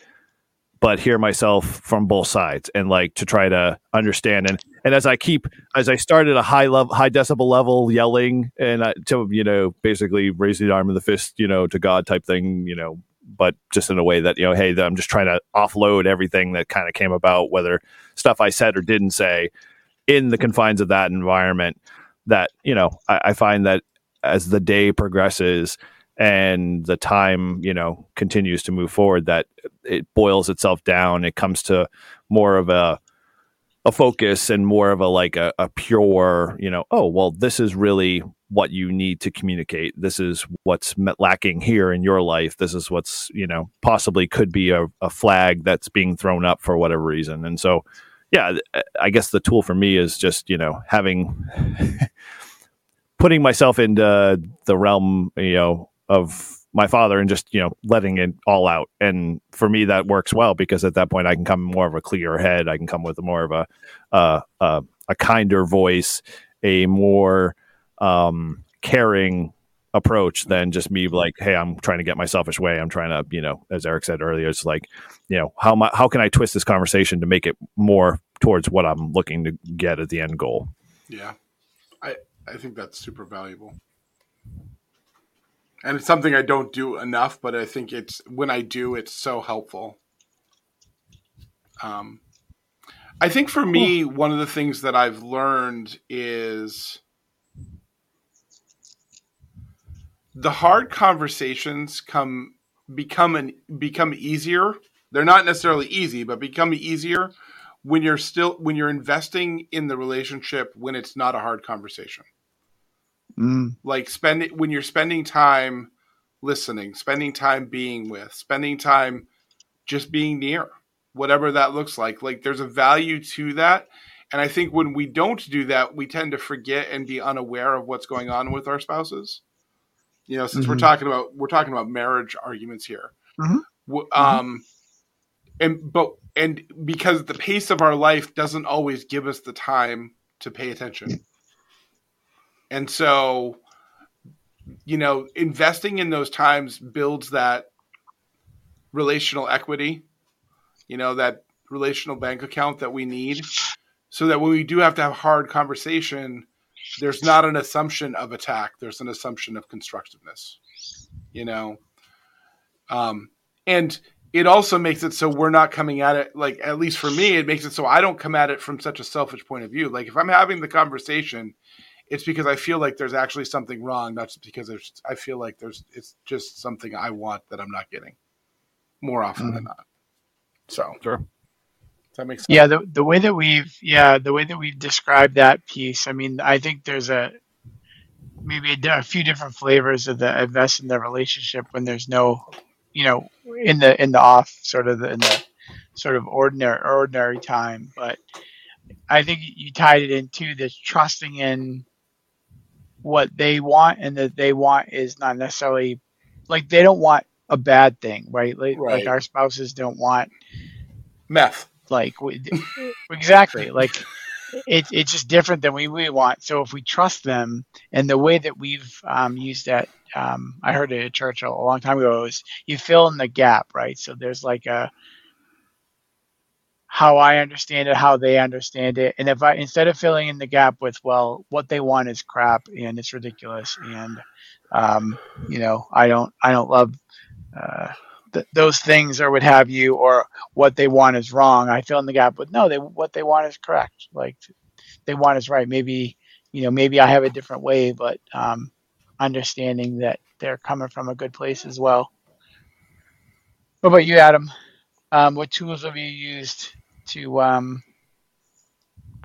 but hear myself from both sides and like to try to understand. And and as I keep as I start at a high level high decibel level yelling and I, to you know basically raise the arm and the fist you know to God type thing you know but just in a way that you know hey I'm just trying to offload everything that kind of came about whether stuff I said or didn't say in the confines of that environment that you know I, I find that as the day progresses and the time you know continues to move forward that it boils itself down. It comes to more of a a focus and more of a like a, a pure you know oh well this is really what you need to communicate. This is what's lacking here in your life. This is what's you know possibly could be a, a flag that's being thrown up for whatever reason. And so yeah i guess the tool for me is just you know having [laughs] putting myself into the realm you know of my father and just you know letting it all out. And for me that works well because at that point i can come more of a clear head. I can come with more of a uh, uh, a kinder voice a more um, caring approach than just me like hey i'm trying to get my selfish way i'm trying to you know as eric said earlier it's like you know how my, how can i twist this conversation to make it more towards what i'm looking to get at the end goal Yeah, I I think that's super valuable, and it's something I don't do enough. But I think it's when I do, it's so helpful. Um, I think for me, one of the things that I've learned is the hard conversations come become an become easier. They're not necessarily easy, but become easier when you're still when you're investing in the relationship when it's not a hard conversation. Mm, Like spending when you're spending time listening, spending time being with, spending time just being near, whatever that looks like. Like there's a value to that. And I think when we don't do that, we tend to forget and be unaware of what's going on with our spouses. You know, since we're Mhm. talking about we're talking about marriage arguments here. Mhm. Um and but and because the pace of our life doesn't always give us the time to pay attention. And so you know, investing in those times builds that relational equity, you know, that relational bank account that we need so that when we do have to have hard conversation, there's not an assumption of attack, there's an assumption of constructiveness, you know. Um, and it also makes it so we're not coming at it like at least for me it makes it so I don't come at it from such a selfish point of view. Like if I'm having the conversation it's because I feel like there's actually something wrong, not just because there's. I feel like there's. It's just something I want that I'm not getting more often than not. So, Sure. That make sense? yeah, the the way that we've yeah the way that we've described that piece. I mean, I think there's a maybe a, a few different flavors of the invest in the relationship when there's no, you know, in the in the off sort of the, in the sort of ordinary ordinary time. But I think you tied it into this trusting in what they want and that they want is not necessarily like they don't want a bad thing, right? Like, Right. like our spouses don't want Meth. Like we, [laughs] exactly like it's it's just different than we, we want. So if we trust them and the way that we've um, used that um, i heard it at church a long time ago is you fill in the gap right? So there's like a how i understand it how they understand it. And if i instead of filling in the gap with well what they want is crap and it's ridiculous and um, you know i don't i don't love uh, th- those things or what have you or what they want is wrong. I fill in the gap with no, they what they want is correct. Like they want is right. Maybe you know, maybe I have a different way, but um, understanding that they're coming from a good place as well. What about you, Adam? Um, what tools have you used to, um,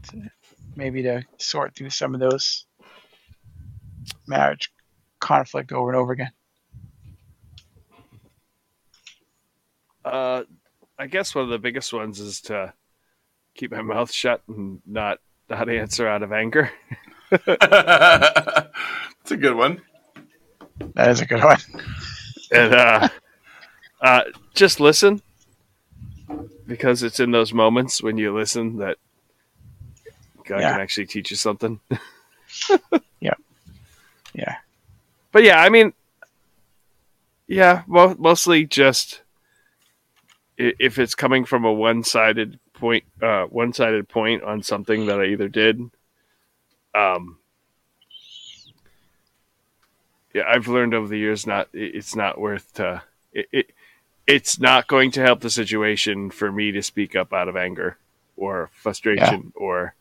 to maybe to sort through some of those marriage conflict over and over again? Uh, I guess one of the biggest ones is to keep my mouth shut and not not answer out of anger. [laughs] it's a good one. That is a good one. and uh, uh, just listen because it's in those moments when you listen that God Yeah. can actually teach you something. [laughs] Yeah. Yeah. But yeah, I mean, yeah, well, mostly just i- if it's coming from a one-sided point, uh, one-sided point on something that I either did, um, yeah, I've learned over the years not it's not worth to it, it it's not going to help the situation for me to speak up out of anger or frustration or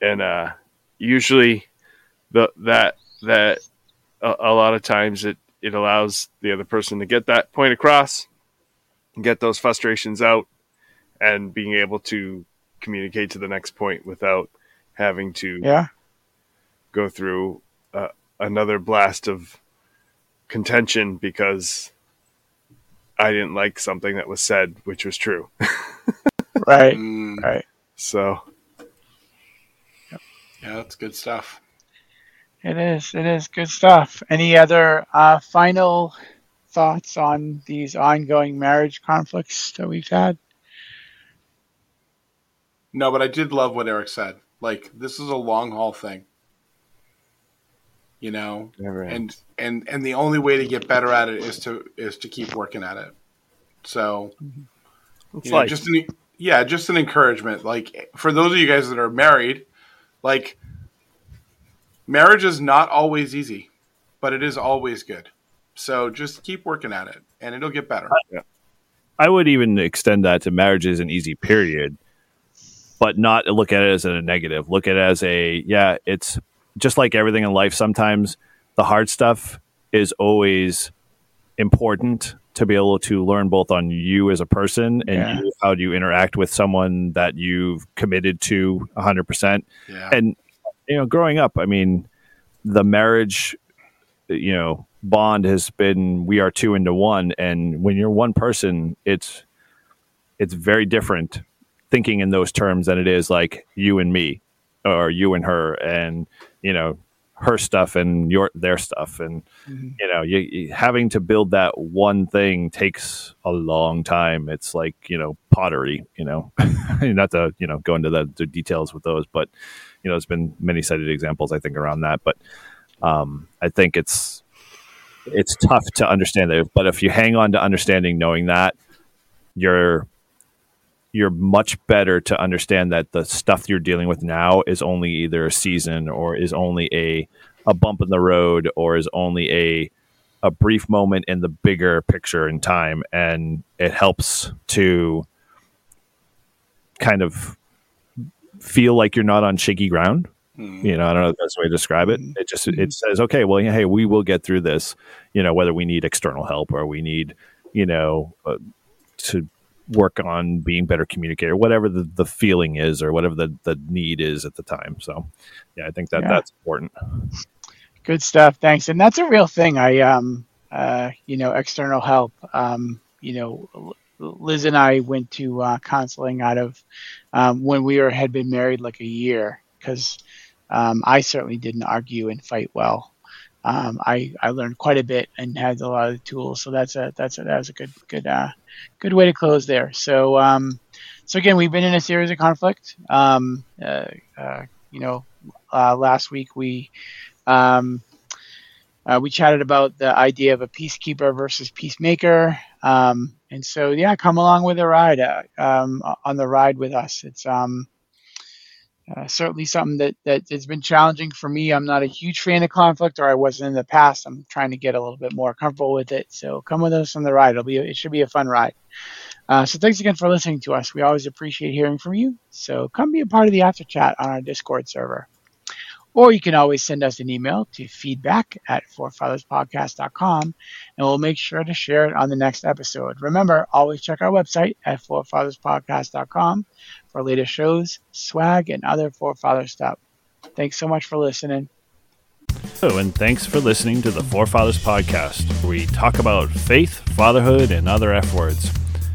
and uh usually the that that a, a lot of times it it allows the other person to get that point across get those frustrations out and being able to communicate to the next point without having to Yeah. go through uh, another blast of contention because I didn't like something that was said, which was true. [laughs] Right. Mm, Right. So yeah, that's good stuff. It is. It is good stuff. Any other uh, final thoughts on these ongoing marriage conflicts that we've had? No, but I did love what Eric said. Like this is a long haul thing. You know, and and and the only way to get better at it is to is to keep working at it. So it's you know, like just an, yeah, just an encouragement. Like for those of you guys that are married, like marriage is not always easy, but it is always good. So just keep working at it, and it'll get better. I would even extend that to marriage is an easy period, but not look at it as a negative. Look at it as a yeah, it's just like everything in life. Sometimes the hard stuff is always important to be able to learn both on you as a person and Yeah. you, how do you interact with someone that you've committed to 100% Yeah. and you know growing up i mean the marriage you know bond has been we are two into one. And when you're one person it's it's very different thinking in those terms than it is like you and me or you and her and you know her stuff and your their stuff. And Mhm. you know you, you- having to build that one thing takes a long time. It's like you know pottery you know [laughs] not to you know go into the, the details with those but you know there's been many cited examples i think around that. But um i think it's it's tough to understand that but if you hang on to understanding knowing that you're you're much better to understand that the stuff you're dealing with now is only either a season or is only a a bump in the road or is only a a brief moment in the bigger picture in time. And it helps to kind of feel like you're not on shaky ground Mm. you know i don't know the best way to describe it it just it says okay well hey we will get through this you know whether we need external help or we need you know uh, to work on being better communicator whatever the, the feeling is or whatever the, the need is at the time so yeah i think that Yeah. that's important Good stuff. Thanks. And that's a real thing. I, um, uh, you know, external help. Um, you know, Liz and I went to uh, counseling out of um, when we were had been married like a year because um, I certainly didn't argue and fight well. Um, I I learned quite a bit and had a lot of tools. So that's a that's a that was a good good uh, good way to close there. So um, so again, we've been in a series of conflict. Um, uh, uh, you know, uh, last week we um, uh, we chatted about the idea of a peacekeeper versus peacemaker. Um, and so, yeah, come along with the ride uh, um, on the ride with us. It's um, uh, certainly something that, that has been challenging for me. I'm not a huge fan of conflict, or I wasn't in the past. I'm trying to get a little bit more comfortable with it. So come with us on the ride. It'll be it should be a fun ride. Uh, so thanks again for listening to us. We always appreciate hearing from you. So come be a part of the after chat on our Discord server. Or you can always send us an email to feedback at forefatherspodcast.com and we'll make sure to share it on the next episode. Remember, always check our website at forefatherspodcast.com for latest shows, swag, and other forefather stuff. Thanks so much for listening. Oh, and thanks for listening to the Forefathers Podcast, where we talk about faith, fatherhood, and other F words.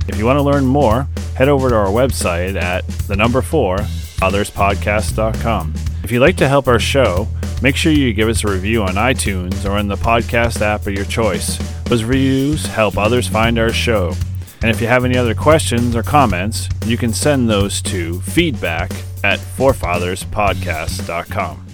If you want to learn more, head over to our website at the number four, fatherspodcast.com. If you'd like to help our show, make sure you give us a review on iTunes or in the podcast app of your choice. Those reviews help others find our show. And if you have any other questions or comments, you can send those to feedback at forefatherspodcast.com.